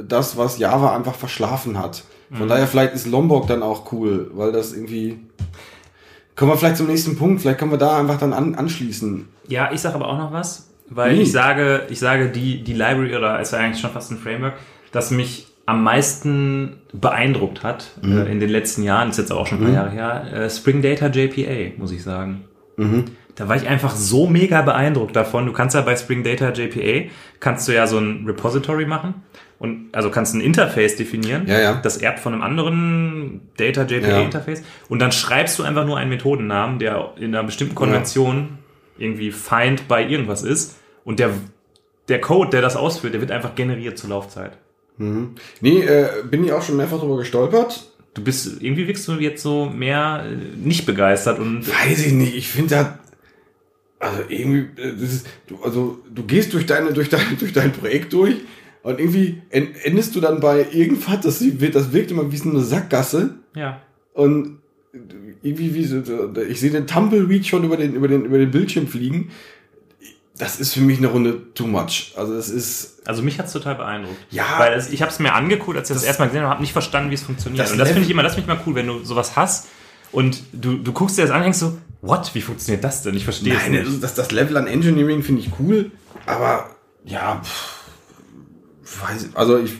das, was Java einfach verschlafen hat. Von daher vielleicht ist Lombok dann auch cool, weil das irgendwie. Kommen wir vielleicht zum nächsten Punkt, vielleicht können wir da einfach dann an, anschließen. Ja, ich sage aber auch noch was, weil Nee. ich sage, ich sage, die, die Library, oder es war eigentlich schon fast ein Framework, das mich am meisten beeindruckt hat äh, in den letzten Jahren, ist jetzt auch schon ein paar Jahre her, äh, Spring Data JPA, muss ich sagen. Da war ich einfach so mega beeindruckt davon. Du kannst ja bei Spring Data JPA, kannst du ja so ein Repository machen und also kannst ein Interface definieren. Ja, ja. Das erbt von einem anderen Data JPA Ja. Interface und dann schreibst du einfach nur einen Methodennamen, der in einer bestimmten Konvention irgendwie find bei irgendwas ist und der der Code, der das ausführt, der wird einfach generiert zur Laufzeit. Nee, äh, bin ich auch schon mehrfach drüber gestolpert. Du bist irgendwie wirkst du jetzt so mehr äh, nicht begeistert und Weiß ich nicht, ich finde da. Also irgendwie, äh, das ist, du, also du gehst durch deine, durch dein, durch dein Projekt durch und irgendwie en- endest du dann bei irgendwas, das, das wirkt immer wie so eine Sackgasse. ja. Und irgendwie wie so, ich sehe den Tumbleweed schon über den, über den, über den Bildschirm fliegen. Das ist für mich eine Runde too much. Also das ist, Also mich hat's total beeindruckt. Ja. Weil es, ich habe es mir angeguckt, als ich das, Das- erstmal gesehen habe, habe nicht verstanden, wie es funktioniert. Das Und das finde ich immer, das finde ich mal cool, wenn du sowas hast und du, du guckst dir das an und denkst so, what, wie funktioniert das denn? Ich verstehe es nein, nicht. also das, das Level an Engineering finde ich cool, aber ja, pff, weiß, also ich,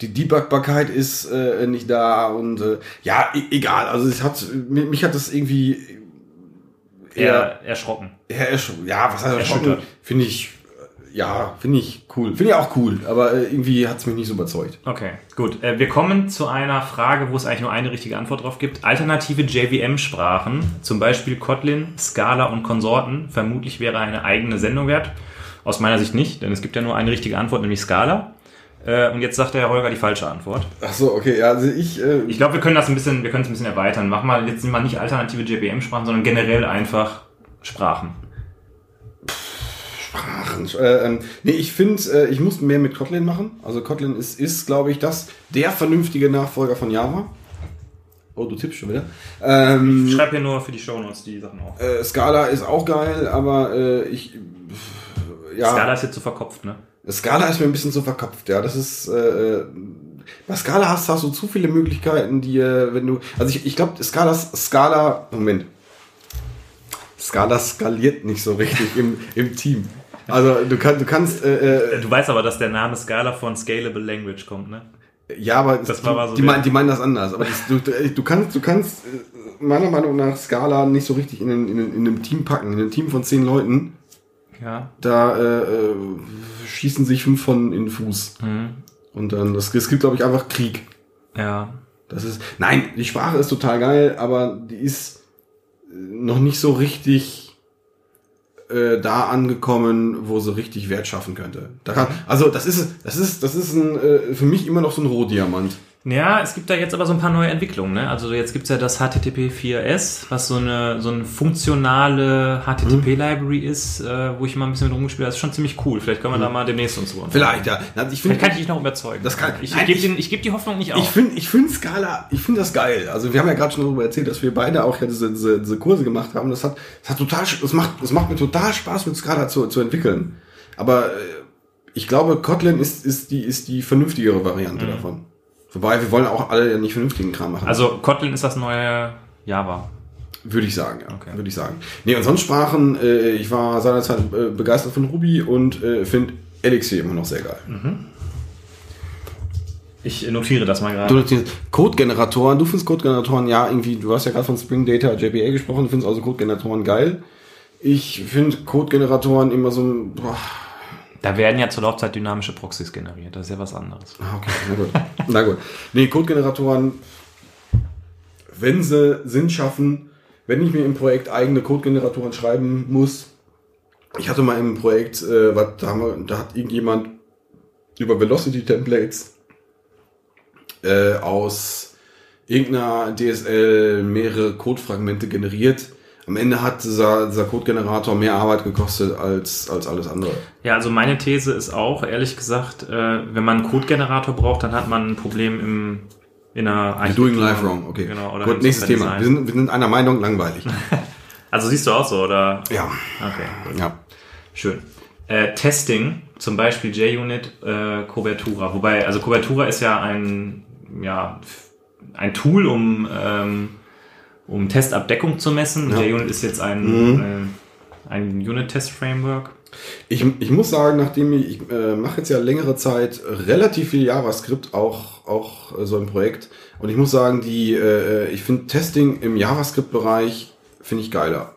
die Debugbarkeit ist äh, nicht da und äh, ja, e egal. Also es hat, mich, hat das irgendwie eher, Eher erschrocken. eher ersch- ja, was heißt erschrocken? Finde ich, ja, finde ich cool. Finde ich auch cool, aber äh, irgendwie hat es mich nicht so überzeugt. Okay, gut. Äh, wir kommen zu einer Frage, wo es eigentlich nur eine richtige Antwort drauf gibt. Alternative JVM-Sprachen, zum Beispiel Kotlin, Scala und Konsorten, vermutlich wäre eine eigene Sendung wert. Aus meiner Sicht nicht, denn es gibt ja nur eine richtige Antwort, nämlich Scala. Äh, und jetzt sagt der Herr Holger die falsche Antwort. Ach so, okay, ja, also ich, äh, Ich glaube, wir können das ein bisschen, wir können es ein bisschen erweitern. Mach mal jetzt mal nicht alternative JVM-Sprachen, sondern generell einfach Sprachen. Sprachen. Äh, ähm, nee, ich finde, äh, ich muss mehr mit Kotlin machen. Also Kotlin ist, ist glaube ich, das der vernünftige Nachfolger von Java. Oh, du tippst schon wieder. Ähm, Ich schreibe hier nur für die Shownotes die Sachen auf. äh, Scala ist auch geil, aber äh, ich ja, Scala ist jetzt so verkopft, ne? Scala ist mir ein bisschen zu verkopft, ja. Das ist, äh, bei Scala hast, hast du zu viele Möglichkeiten, die, äh, wenn du, also ich, ich glaube, Scala, Scala, Moment. Scala skaliert nicht so richtig im, im Team. Also du, kann, du kannst, äh, äh, Du weißt aber, dass der Name Scala von Scalable Language kommt, ne? ja, aber Das war mal so die, meinen, die meinen das anders. Aber das, du, du- du kannst, du kannst äh, meiner Meinung nach Scala nicht so richtig in, in, in einem Team packen, in einem Team von zehn Leuten. Ja. da äh, äh, schießen sich fünf von in den Fuß. Mhm. Und dann, das, es gibt, glaube ich, einfach Krieg. Ja. Das ist, nein, die Sprache ist total geil, aber die ist äh, noch nicht so richtig äh, da angekommen, wo sie richtig Wert schaffen könnte. Da kann, also das ist, das ist, das ist ein, äh, für mich immer noch so ein Rohdiamant. Ja, es gibt da jetzt aber so ein paar neue Entwicklungen. Ne? Also jetzt gibt's ja das HTTP 4S, was so eine, so eine funktionale HTTP-Library ist, äh, wo ich mal ein bisschen mit rumgespielt habe. Das ist schon ziemlich cool. Vielleicht können wir da mal demnächst uns zu. Vielleicht, ja. Na, Ich Vielleicht finde, kann ich dich noch überzeugen. Das kann- ich Nein, gebe ich- ich gebe die Hoffnung nicht auf. ich finde, ich finde Scala, ich finde das geil. Also wir haben ja gerade schon darüber erzählt, dass wir beide auch ja diese, diese, diese Kurse gemacht haben. Das hat, das hat total, das macht, das macht mir total Spaß, mit Scala zu, zu entwickeln. Aber äh, ich glaube, Kotlin ist, ist die, ist die vernünftigere Variante davon. Wobei, wir wollen auch alle nicht vernünftigen Kram machen. also Kotlin ist das neue Java. Würde ich sagen, ja. Okay. Würde ich sagen. Nee, und sonst Sprachen, äh, ich war seinerzeit äh, begeistert von Ruby und äh, finde Elixir immer noch sehr geil. Ich notiere das mal Du gerade. notierst Code-Generatoren, du findest Code-Generatoren, ja, irgendwie, du hast ja gerade von Spring Data JPA gesprochen, du findest also Code-Generatoren geil. Ich finde Code-Generatoren immer so ein, boah, Da werden ja zur Laufzeit dynamische Proxys generiert. Das ist ja was anderes. ah, okay, na gut. na gut. Nee, Code-Generatoren, wenn sie Sinn schaffen, wenn ich mir im Projekt eigene Code-Generatoren schreiben muss, ich hatte mal im Projekt, äh, was, da, wir, da hat irgendjemand über Velocity Templates äh, aus irgendeiner DSL mehrere Codefragmente generiert. Am Ende hat dieser, dieser Code-Generator mehr Arbeit gekostet als, als alles andere. Ja, also meine These ist auch, ehrlich gesagt, äh, wenn man einen Code-Generator braucht, dann hat man ein Problem im, in einer Doing life wrong, okay. Genau, oder Gut, nächstes Thema. Wir sind, wir sind einer Meinung langweilig. Also siehst du auch so, oder? ja, Okay, ja. Schön. Äh, Testing, zum Beispiel JUnit, äh, Cobertura. Wobei, also Cobertura ist ja ein, ja, ein Tool, um, ähm, um Testabdeckung zu messen. Ja. JUnit ist jetzt ein, äh, ein Unit-Test-Framework. Ich, ich muss sagen, nachdem ich, ich äh, mache jetzt ja längere Zeit relativ viel JavaScript, auch, auch äh, so ein Projekt. Und ich muss sagen, die, äh, ich finde Testing im JavaScript-Bereich finde ich geiler.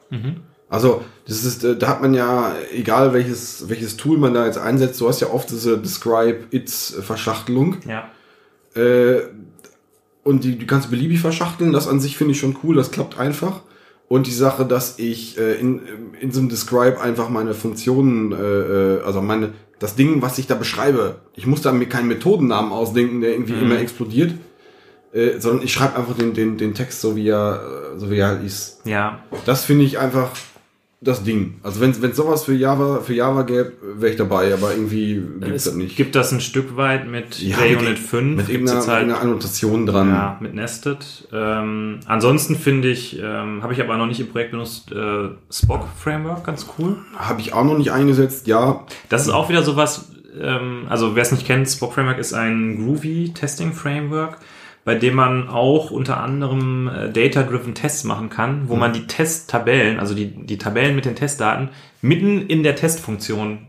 Also, das ist, äh, da hat man ja, egal welches, welches Tool man da jetzt einsetzt, du hast ja oft diese Describe-Its-Verschachtelung. Ja. Äh, und die, die kannst du beliebig verschachteln. Das an sich finde ich schon cool, das klappt einfach. Und die Sache, dass ich äh, in, in so einem Describe einfach meine Funktionen, äh, äh, also meine, das Ding, was ich da beschreibe, ich muss da mir keinen Methodennamen ausdenken, der irgendwie immer explodiert, äh, sondern ich schreibe einfach den, den, den Text so wie er, äh, so wie er halt ist. Ja. Das finde ich einfach das Ding. Also wenn es sowas für Java, für Java gäbe, wäre ich dabei, aber irgendwie gibt's Es das nicht. gibt das ein Stück weit mit Ja, JUnit mit- 5. mit Gibt's irgendeiner, halt irgendeiner Annotation dran. Ja, mit Nested. Ähm, ansonsten finde ich, ähm, habe ich aber noch nicht im Projekt benutzt, äh, Spock Framework, ganz cool. Habe ich auch noch nicht eingesetzt, ja. Das ist auch wieder sowas, ähm, also wer es nicht kennt, Spock Framework ist ein Groovy Testing Framework, bei dem man auch unter anderem äh, Data-Driven Tests machen kann, wo man die Testtabellen, also die, die Tabellen mit den Testdaten, mitten in der Testfunktion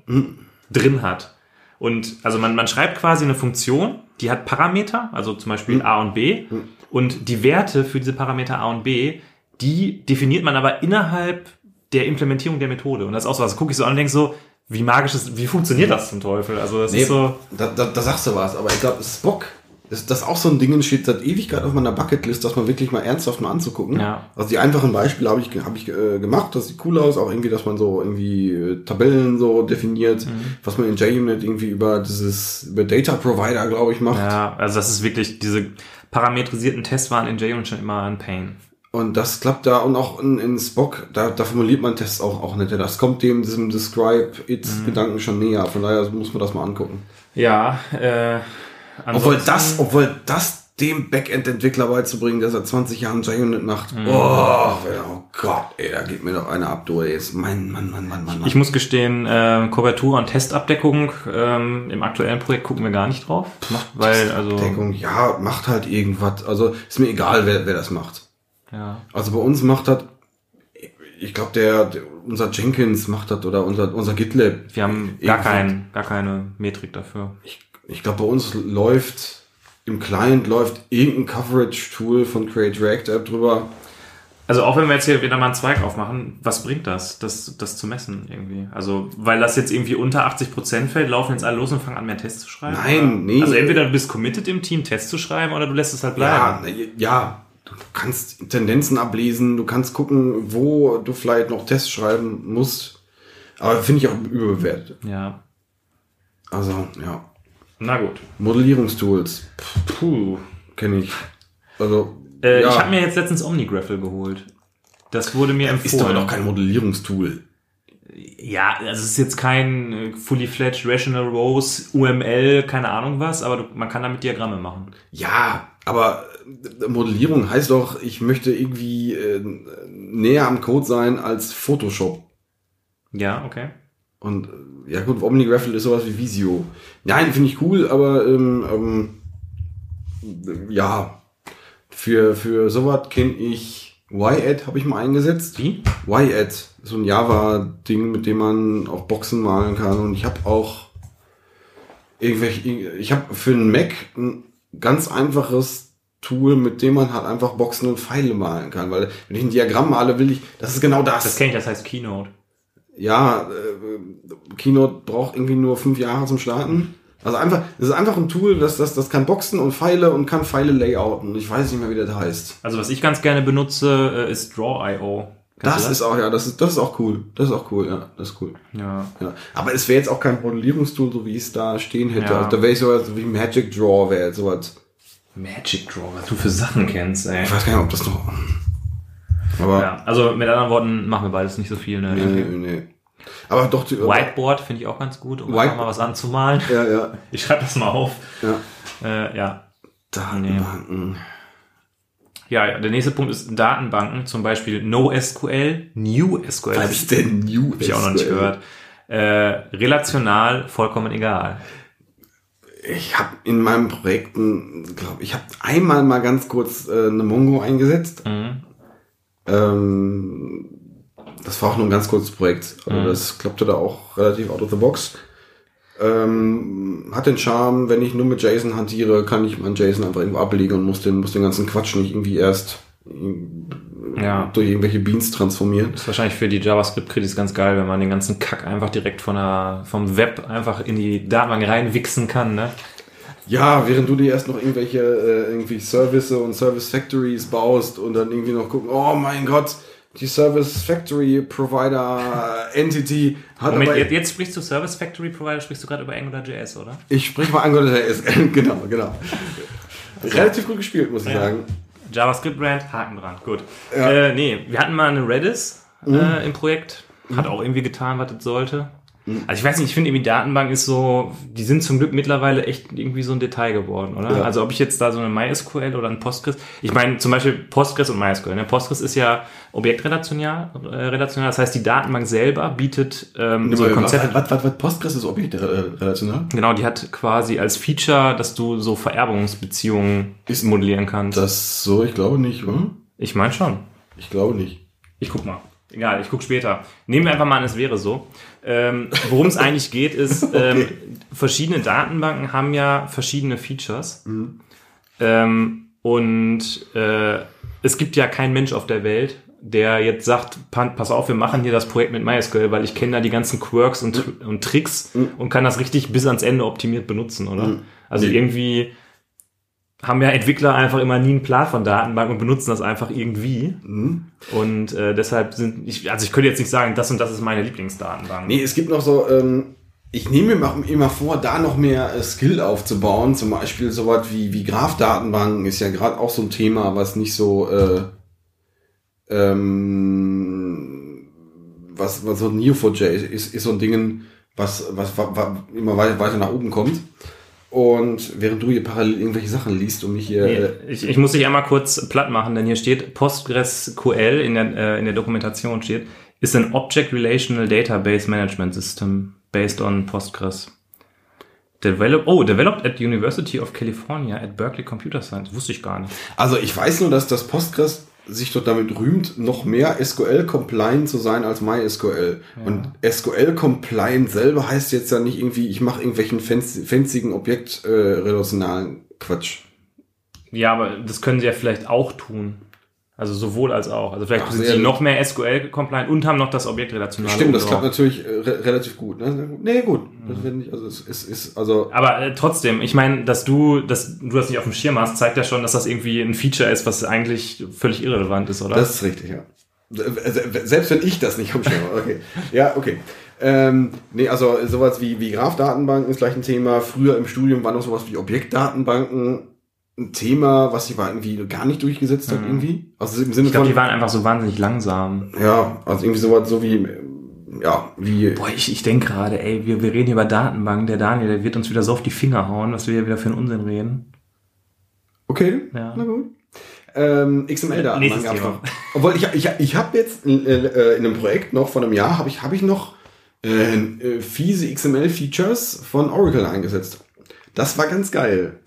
drin hat. Und also man, man schreibt quasi eine Funktion, die hat Parameter, also zum Beispiel A und B, und die Werte für diese Parameter A und B, die definiert man aber innerhalb der Implementierung der Methode. Und das ist auch so, also gucke ich so an und denke so, wie magisch ist, wie funktioniert das zum Teufel? Also das ist so, da, da, da sagst du was, aber ich glaube, Spock, ist das auch so ein Ding, steht seit Ewigkeit auf meiner Bucketlist, dass man wirklich mal ernsthaft mal anzugucken. Ja. Also die einfachen Beispiele habe ich, hab ich äh, gemacht, das sieht cool aus, auch irgendwie, dass man so irgendwie äh, Tabellen so definiert, Mhm. was man in JUnit irgendwie über dieses, über Data Provider, glaube ich, macht. ja, also das ist wirklich, diese parametrisierten Tests waren in JUnit schon immer ein Pain. Und das klappt da und auch in, in Spock, da, da formuliert man Tests auch, auch netter. Das kommt dem diesem Describe-It-Gedanken schon näher. Von daher muss man das mal angucken. Ja, äh, Obwohl das, obwohl das dem Backend-Entwickler beizubringen, der seit 20 Jahren JUnit macht. Oh, oh Gott, ey, da geht mir doch einer ab, du ey. Mein Mann, Mann, Mann, Mann, Mann. Ich muss gestehen, äh, Kobertur und Testabdeckung ähm, im aktuellen Projekt gucken wir gar nicht drauf, weil also Deckung, ja, macht halt irgendwas. Also ist mir egal, wer, wer das macht. ja, Also bei uns macht das, ich glaube, der, der, unser Jenkins macht das oder unser, unser GitLab. wir haben gar Irgendwas. kein, gar keine Metrik dafür. Ich, ich glaube, bei uns läuft, im Client läuft irgendein Coverage-Tool von Create React App drüber. Also auch wenn wir jetzt hier wieder mal einen Zweig aufmachen, was bringt das, das, das zu messen irgendwie? Also, weil das jetzt irgendwie unter 80% fällt, laufen jetzt alle los und fangen an, mehr Tests zu schreiben? Nein, oder? nee. Also entweder du bist committed im Team, Tests zu schreiben, oder du lässt es halt bleiben. Ja, ja, du kannst Tendenzen ablesen, du kannst gucken, wo du vielleicht noch Tests schreiben musst. Aber finde ich auch überbewertet. Ja. Also, ja. Na gut. Modellierungstools, Puh. kenne ich. Also, Äh, ja, Ich habe mir jetzt letztens OmniGraffle geholt. Das wurde mir ist doch empfohlen. noch kein Modellierungstool. Ja, also es ist jetzt kein äh, fully fledged Rational Rose, UML, keine Ahnung was, aber man kann damit Diagramme machen. Ja, aber äh, Modellierung heißt doch, ich möchte irgendwie äh, näher am Code sein als Photoshop. Ja, okay. Und ja gut, OmniGraffle ist sowas wie Visio. Nein, finde ich cool, aber ähm, ähm, ja, für, für sowas kenne ich YAD, habe ich mal eingesetzt. Wie? YAD, so ein Java-Ding, mit dem man auch Boxen malen kann. Und ich habe auch irgendwelche, ich habe für einen Mac ein ganz einfaches Tool, mit dem man halt einfach Boxen und Pfeile malen kann. Weil wenn ich ein Diagramm male, will ich, das ist genau das. Das kenne ich, das heißt Keynote. Ja, äh, Keynote braucht irgendwie nur fünf Jahre zum Starten. Also einfach, das ist einfach ein Tool, das, das, das kann Boxen und Pfeile und kann Pfeile layouten. Ich weiß nicht mehr, wie das heißt. Also was ich ganz gerne benutze, äh, ist Draw.io. Das, du ist auch, ja, das ist, das ist auch cool. Das ist auch cool, ja, das ist cool. Ja. Ja. Aber es wäre jetzt auch kein Modellierungstool, so wie es da stehen hätte. Ja. Also da wäre ich sowas wie Magic Draw, wäre jetzt sowas. Magic Draw, was du für Sachen kennst, ey. Ich weiß gar nicht, ob das noch. Aber Ja, also mit anderen Worten machen wir beides nicht so viel, ne? nee, nee, nee. Aber doch die. Whiteboard finde ich auch ganz gut, um White- mal was anzumalen. Ja, ja, Ich schreibe das mal auf. ja. Äh, ja. Datenbanken. Ja, ja, der nächste Punkt ist Datenbanken, zum Beispiel NoSQL, NewSQL. Was ist denn New? Hab ich auch noch nicht gehört. Äh, relational, vollkommen egal. Ich habe in meinen Projekten, glaube ich, habe einmal mal ganz kurz äh, eine Mongo eingesetzt. Mhm. Ähm, das war auch nur ein ganz kurzes Projekt. Also Mhm. Das klappte da auch relativ out of the box. Ähm, hat den Charme, wenn ich nur mit JSON hantiere, kann ich meinen JSON einfach irgendwo ablegen und muss den, muss den ganzen Quatsch nicht irgendwie erst Ja. durch irgendwelche Beans transformieren. Ist wahrscheinlich für die JavaScript-Kritis ganz geil, wenn man den ganzen Kack einfach direkt von der, vom Web einfach in die Datenbank reinwichsen kann, ne? Ja, während du dir erst noch irgendwelche äh, irgendwie Service und Service Factories baust und dann irgendwie noch gucken, oh mein Gott, die Service Factory Provider Entity hat Moment, aber jetzt, jetzt sprichst du Service Factory Provider, sprichst du gerade über AngularJS, oder? Ich sprich mal AngularJS. genau, genau. Relativ gut gespielt, muss ich Ja. sagen. JavaScript Brand, Haken dran, gut. Ja. Äh, nee, wir hatten mal eine Redis äh, im Projekt, hat auch irgendwie getan, was es sollte. Also ich weiß nicht, ich finde irgendwie Datenbank ist so, die sind zum Glück mittlerweile echt irgendwie so ein Detail geworden, oder? Ja. Also ob ich jetzt da so eine MySQL oder ein Postgres, ich meine zum Beispiel Postgres und MySQL. Ne? Postgres ist ja objektrelational, äh, relational, das heißt die Datenbank selber bietet ähm, so Konzepte. was, was, was, Postgres ist objektrelational? Genau, die hat quasi als Feature, dass du so Vererbungsbeziehungen Ist- modellieren kannst. Das so, ich glaube nicht, oder? ich meine schon. Ich glaube nicht. Ich guck mal. Egal, ich guck später. Nehmen wir einfach mal an, es wäre so. Ähm, Worum es eigentlich geht, ist, ähm, verschiedene Datenbanken haben ja verschiedene Features. Ähm, und äh, es gibt ja keinen Mensch auf der Welt, der jetzt sagt, "Pan- pass auf, wir machen hier das Projekt mit MySQL, weil ich kenne da die ganzen Quirks und, und Tricks und kann das richtig bis ans Ende optimiert benutzen, oder? Also Nee. irgendwie haben ja Entwickler einfach immer nie einen Plan von Datenbanken und benutzen das einfach irgendwie. Und äh, deshalb sind, ich, also ich könnte jetzt nicht sagen, das und das ist meine Lieblingsdatenbank. Nee, es gibt noch so, ähm, ich nehme mir immer vor, da noch mehr äh, Skill aufzubauen. Zum Beispiel sowas wie, wie Graph-Datenbanken ist ja gerade auch so ein Thema, was nicht so, äh, ähm, was, was so Neo4j ist, ist so ein Ding, was, was, was, was immer weiter, weiter nach oben kommt. Und während du hier parallel irgendwelche Sachen liest und mich hier, Nee, ich, ich muss dich einmal kurz platt machen, denn hier steht PostgreSQL in der, äh, in der Dokumentation steht, ist ein Object Relational Database Management System based on Postgres. Develop, oh, developed at University of California at Berkeley Computer Science. Wusste ich gar nicht. Also ich weiß nur, dass das Postgres sich dort damit rühmt, noch mehr SQL-compliant zu sein als MySQL. Und SQL-compliant selber heißt jetzt ja nicht irgendwie, ich mache irgendwelchen fanzigen objektrelationalen Quatsch. Ja, aber das können sie ja vielleicht auch tun. Also sowohl als auch. Also vielleicht Ach, sind sie noch mehr SQL-compliant und haben noch das objektrelationale. Stimmt, das klappt natürlich äh, re relativ gut. Ne? Nee, gut. Das wird nicht, also es ist, ist also Aber äh, trotzdem, ich meine, dass du, dass du das nicht auf dem Schirm hast, zeigt ja schon, dass das irgendwie ein Feature ist, was eigentlich völlig irrelevant ist, oder? Das ist richtig, ja. Se- se- Selbst wenn ich das nicht umstelle. Okay. Ja, okay. Ähm, nee, also sowas wie, wie Graph-Datenbanken ist gleich ein Thema. Früher im Studium war noch sowas wie Objektdatenbanken ein Thema, was sich aber irgendwie gar nicht durchgesetzt hat, irgendwie. Also im Sinne ich glaube, die waren einfach so wahnsinnig langsam. ja, also irgendwie sowas so wie, ja, wie, Boah, ich, ich denke gerade, ey, wir, wir reden hier über Datenbanken. Der Daniel, der wird uns wieder so auf die Finger hauen, was wir hier wieder für einen Unsinn reden. okay, Ja. na gut. Ähm, gab's Thema. noch. Obwohl ich, ich, ich habe jetzt äh, äh, in einem Projekt noch von einem Jahr, habe ich, hab ich noch äh, äh, fiese XML-Features von Oracle eingesetzt. Das war ganz geil.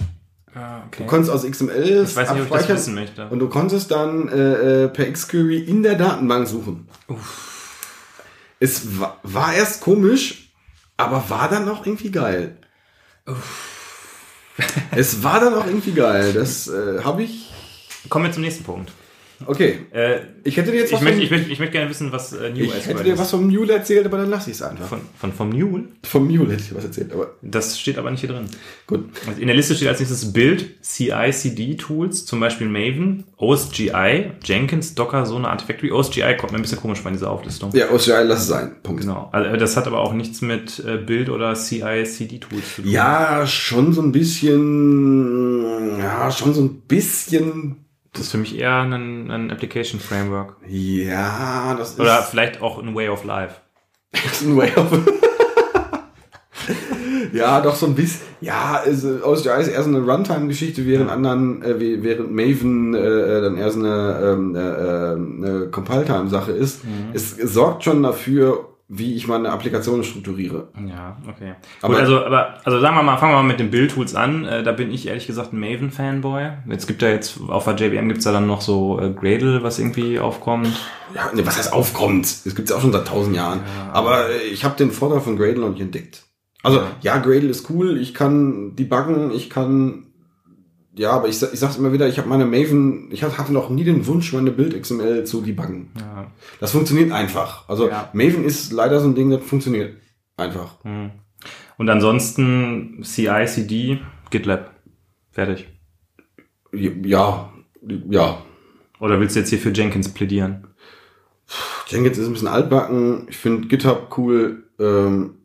Ah, okay. Du konntest aus XML Ich weiß nicht, ob ich das wissen möchte. und du konntest dann äh, äh, per XQuery in der Datenbank suchen. Es war, war erst komisch, aber war dann auch irgendwie geil. es war dann auch irgendwie geil. Das äh, habe ich. Kommen wir zum nächsten Punkt. Okay. Äh, Ich hätte dir jetzt ich, was möchte, vom- ich, möchte, ich möchte gerne wissen, was äh, New ich SQL hätte dir ist. was vom Mule erzählt, aber dann lasse ich es einfach. von, von, vom Mule? Vom Mule hätte ich dir was erzählt, aber Das steht aber nicht hier drin. gut. Also In der Liste steht als nächstes Build, CI, CD Tools, zum Beispiel Maven, OSGI, Jenkins, Docker, Sonar, Artifactory. OSGI kommt mir ein bisschen komisch bei dieser Auflistung. Ja, OCI, lass es sein. Punkt. Genau. Also das hat aber auch nichts mit äh, Build oder CI, CD Tools zu tun. Ja, schon so ein bisschen, ja, schon so ein bisschen, Das ist für mich eher ein, ein Application Framework. ja, das ist Oder vielleicht auch ein Way of Life. ist ein Way of. ja, doch so ein bisschen. Ja, also OCI ist eher so eine Runtime-Geschichte, während anderen, äh, während Maven äh, äh, dann eher so eine, ähm, äh, äh, eine Compile-Time-Sache ist. Es sorgt schon dafür, wie ich meine Applikation strukturiere. Ja, okay. Aber- Gut, also, aber, also sagen wir mal, fangen wir mal mit den Build-Tools an. Äh, da bin ich ehrlich gesagt ein Maven-Fanboy. Jetzt gibt ja jetzt, auf der JVM gibt's da dann noch so äh, Gradle, was irgendwie aufkommt. Ja, ne, was heißt aufkommt? Das gibt's ja auch schon seit tausend Jahren. aber äh, ich habe den Vorteil von Gradle noch nicht entdeckt. Also, ja, Gradle ist cool, ich kann debuggen, ich kann, ja, aber ich, ich sag's immer wieder, ich habe meine Maven, ich hatte noch nie den Wunsch, meine Bild-XML zu debuggen. Ja. Das funktioniert einfach. Also, Ja. Maven ist leider so ein Ding, das funktioniert einfach. Hm. Und ansonsten CI, CD, GitLab. Fertig. Ja, ja. Oder willst du jetzt hier für Jenkins plädieren? Jenkins ist ein bisschen altbacken. Ich finde GitHub cool. Ähm,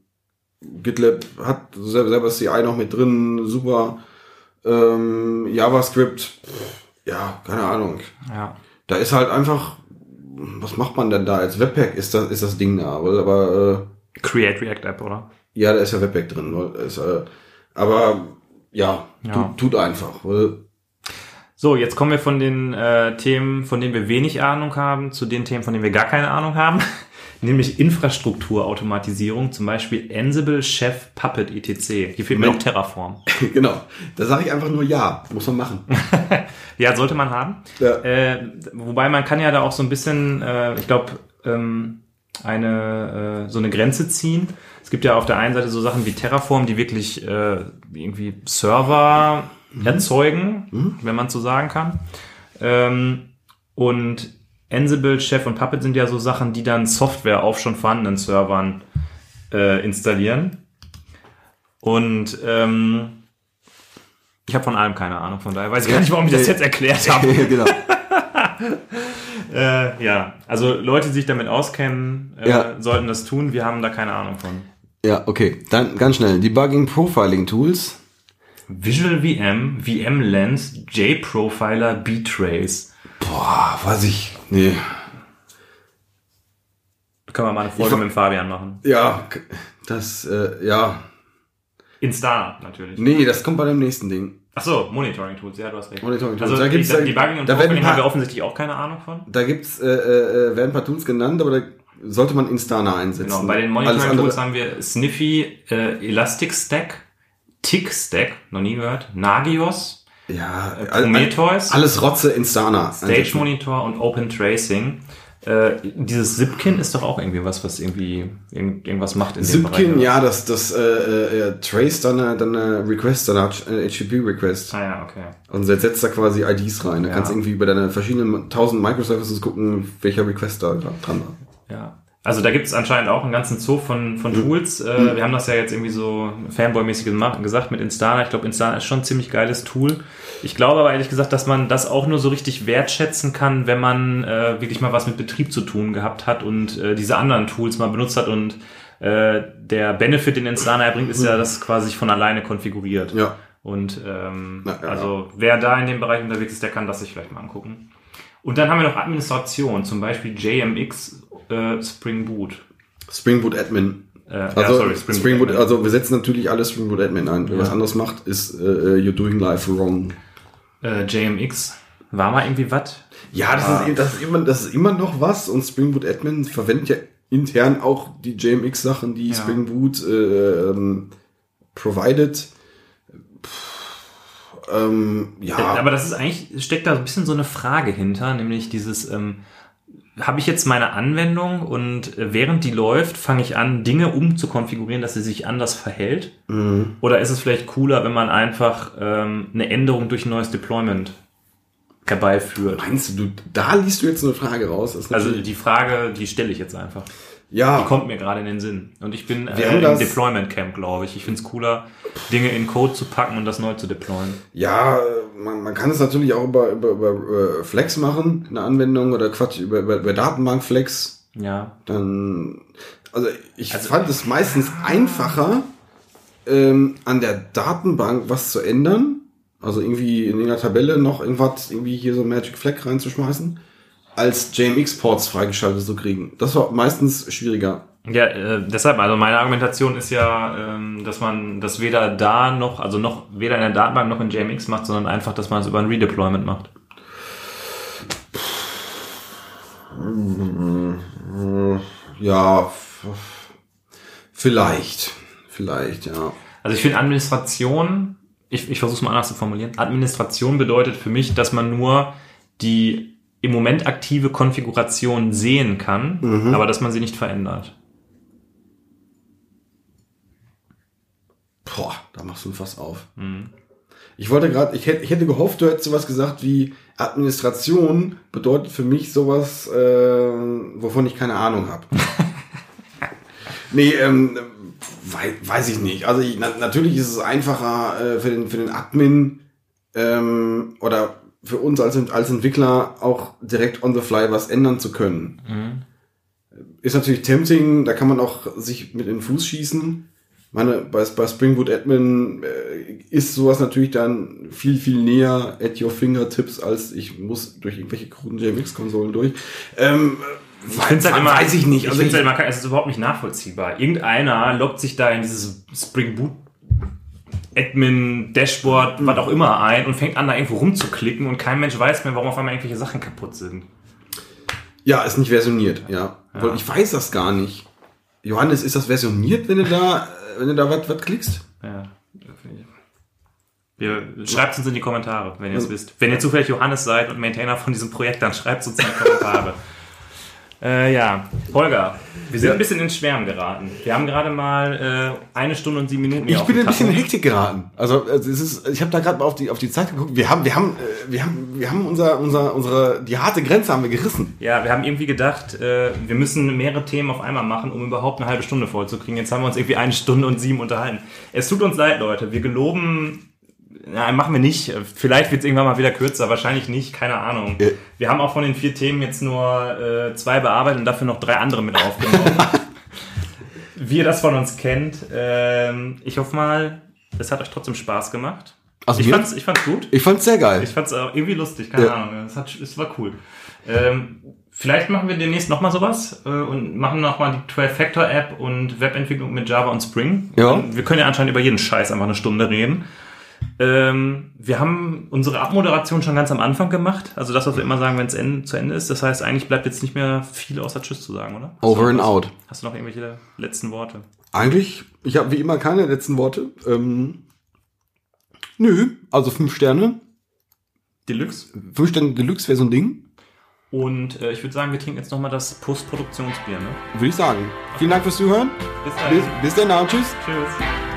GitLab hat selber CI noch mit drin. Super. Ähm, JavaScript. Ja, keine Ahnung. Ja. Da ist halt einfach, was macht man denn da? Als Webpack ist das, ist das Ding da. Aber, aber äh, Create React App, oder? ja, da ist ja Webpack drin. weil Ist, äh, aber ja, Ja. Tut, tut einfach. Weil, So, jetzt kommen wir von den äh, Themen, von denen wir wenig Ahnung haben, zu den Themen, von denen wir gar keine Ahnung haben. Nämlich Infrastrukturautomatisierung, zum Beispiel Ansible, Chef, Puppet, etc. Hier fehlt mir noch. Terraform. genau. Da sage ich einfach nur ja. Muss man machen. Ja, sollte man haben. Ja. Äh, wobei man kann ja da auch so ein bisschen, äh, ich glaube, ähm, eine äh, so eine Grenze ziehen. Es gibt ja auf der einen Seite so Sachen wie Terraform, die wirklich äh, irgendwie Server erzeugen, wenn man so sagen kann. Ähm, und Ansible, Chef und Puppet sind ja so Sachen, die dann Software auf schon vorhandenen Servern äh, installieren. Und ähm, ich habe von allem keine Ahnung, von daher weiß ich gar nicht, warum ich das jetzt erklärt habe. genau. Äh, ja, also Leute, die sich damit auskennen, äh, Ja. sollten das tun. Wir haben da keine Ahnung von. Ja, okay. Dann ganz schnell. Debugging Profiling Tools. Visual VM, VM Lens, JProfiler, B-Trace. Boah, weiß ich. Nee. Können wir mal eine Folge Ich- mit dem Fabian machen. Ja, das, äh, ja. Insta natürlich. Nee, das kommt bei dem nächsten Ding. Ach so, Monitoring Tools, ja, du hast recht. Monitoring Tools. Also Da gibt's- da- Debugging und da Profiling haben wir offensichtlich auch keine Ahnung von. Da gibt's, äh, äh, werden ein paar Tools genannt, aber da sollte man Instana einsetzen. Genau, bei den Monitoring Tools haben wir Sniffy, äh, Elasticstack, Tickstack, noch nie gehört, Nagios, Ja, äh, Prometheus. alles Rotze Instana. Stage. Monitor und Open Tracing. Äh, dieses Zipkin ist doch auch irgendwie was, was irgendwie irgend, irgendwas macht in dem Bereich. Zipkin, ja, das, das äh, äh, Trace dann eine, dann eine Request, dann eine HTTP-Request. Ah ja, okay. Und setzt da quasi IDs rein. Da Ja. kannst du irgendwie über deine verschiedenen tausend Microservices gucken, welcher Request da dran war. Ja. Also da gibt es anscheinend auch einen ganzen Zoo von, von Tools. Äh, Wir haben das ja jetzt irgendwie so Fanboy-mäßig gemacht- gesagt mit Instana. Ich glaube, Instana ist schon ein ziemlich geiles Tool. Ich glaube aber ehrlich gesagt, dass man das auch nur so richtig wertschätzen kann, wenn man äh, wirklich mal was mit Betrieb zu tun gehabt hat und äh, diese anderen Tools mal benutzt hat. Und äh, der Benefit, den Instana erbringt, ist ja, dass quasi sich von alleine konfiguriert. Ja. Und ähm, Na, ja, also wer da in dem Bereich unterwegs ist, der kann das sich vielleicht mal angucken. Und dann haben wir noch Administration, zum Beispiel JMX äh, Spring Boot. Spring Boot Admin. Äh, Also, ja, sorry, Spring, Boot, Admin. also wir setzen natürlich alles Spring Boot Admin ein. Wer Ja. was anderes macht, ist äh, you're doing life wrong. äh, JMX. War mal irgendwie was? Ja, das, ist, das, ist immer, das ist immer noch was und Spring Boot Admin verwendet ja intern auch die JMX-Sachen, die Ja. Spring Boot äh, ähm, provided. Ähm, ja, Aber das ist eigentlich, steckt da ein bisschen so eine Frage hinter, nämlich dieses, ähm, habe ich jetzt meine Anwendung und äh, während die läuft, fange ich an, Dinge umzukonfigurieren, dass sie sich anders verhält? Mhm. Oder ist es vielleicht cooler, wenn man einfach ähm, eine Änderung durch ein neues Deployment herbeiführt? meinst du, du, da liest du jetzt eine Frage raus? Also die Frage, die stelle ich jetzt einfach. Ja, Die kommt mir gerade in den Sinn. Und ich bin äh, im Deployment Camp, glaube ich. Ich finde es cooler, Dinge in Code zu packen und das neu zu deployen. Ja, man, man kann es natürlich auch über, über, über äh, Flex machen, eine Anwendung oder Quatsch, über, über, über Datenbank Flex. Ja. Dann, also ich fand es meistens einfacher, ähm, an der Datenbank was zu ändern. Also irgendwie in irgendeiner Tabelle noch irgendwas, irgendwie hier so Magic Flag reinzuschmeißen, als JMX-Ports freigeschaltet zu kriegen. Das war meistens schwieriger. Ja, äh, deshalb, also meine Argumentation ist ja, ähm, dass man das weder da noch, also noch weder in der Datenbank noch in JMX macht, sondern einfach, dass man es über ein Redeployment macht. Ja, vielleicht. Vielleicht, ja. Also ich finde Administration, ich, ich versuche es mal anders zu formulieren, Administration bedeutet für mich, dass man nur die im Moment aktive Konfiguration sehen kann, aber dass man sie nicht verändert. Boah, da machst du Fass auf. Ich wollte gerade, ich hätte, ich hätte gehofft, du hättest sowas gesagt wie Administration bedeutet für mich sowas, äh, wovon ich keine Ahnung habe. nee, ähm, weiß, weiß ich nicht. Also ich, na, natürlich ist es einfacher äh, für den für den Admin ähm, oder für uns als als Entwickler auch direkt on the fly was ändern zu können. Ist natürlich tempting, da kann man auch sich mit in den Fuß schießen. Meine, bei, bei Spring Boot Admin äh, ist sowas natürlich dann viel, viel näher at your fingertips, als ich muss durch irgendwelche kruden JMX-Konsolen durch. Ähm, Ich finde halt immer, weiß ich nicht. Ich Also finde ich, halt immer, es ist überhaupt nicht nachvollziehbar. Irgendeiner loggt sich da in dieses Spring Boot Admin, Dashboard, was auch immer ein und fängt an, da irgendwo rumzuklicken und kein Mensch weiß mehr, warum auf einmal irgendwelche Sachen kaputt sind. ja, ist nicht versioniert, ja. Weil Ich weiß das gar nicht. Johannes, ist das versioniert, wenn du da, wenn du da was, klickst? Ja. Schreibt uns in die Kommentare, wenn ihr es wisst. Wenn ihr zufällig Johannes seid und Maintainer von diesem Projekt, dann schreibt uns in die Kommentare. äh, ja, Holger, wir sind Ja. ein bisschen ins Schwärmen geraten. Wir haben gerade mal äh, eine Stunde und sieben Minuten Ich bin ein bisschen in. Hektik geraten. Also, also es ist, ich habe da gerade mal auf die auf die Zeit geguckt. Wir haben wir haben äh, wir haben wir haben unser unser unsere die harte Grenze haben wir gerissen. Ja, wir haben irgendwie gedacht, äh, wir müssen mehrere Themen auf einmal machen, um überhaupt eine halbe Stunde vollzukriegen. Jetzt haben wir uns irgendwie eine Stunde und sieben unterhalten. Es tut uns leid, Leute. Wir geloben, nein, machen wir nicht. Vielleicht wird es irgendwann mal wieder kürzer, wahrscheinlich nicht, keine Ahnung. Ja. Wir haben auch von den vier Themen jetzt nur äh, zwei bearbeitet und dafür noch drei andere mit aufgenommen. Wie ihr das von uns kennt. Ähm, ich hoffe mal, es hat euch trotzdem Spaß gemacht. Also ich, mir- fand's, ich fand's gut. Ich fand's sehr geil. Ich fand's auch irgendwie lustig, keine Ja. Ahnung. Es, hat, es war cool. Ähm, vielleicht machen wir demnächst nochmal sowas äh, und machen nochmal die 12-Factor-App und Webentwicklung mit Java und Spring. Ja. Wir können ja anscheinend über jeden Scheiß einfach eine Stunde reden. Ähm, wir haben unsere Abmoderation schon ganz am Anfang gemacht. Also das, was wir immer sagen, wenn es zu Ende ist. Das heißt, eigentlich bleibt jetzt nicht mehr viel außer Tschüss zu sagen, oder? Hast Over and was? out. Hast du noch irgendwelche letzten Worte? Eigentlich, ich habe wie immer keine letzten Worte. Ähm, nö, also fünf Sterne. Deluxe? Fünf Sterne Deluxe wäre so ein Ding. Und äh, ich würde sagen, wir trinken jetzt nochmal das Postproduktionsbier. Ne? Würde ich sagen. Vielen Dank fürs Zuhören. Bis Bis, bis dann, tschüss. Tschüss.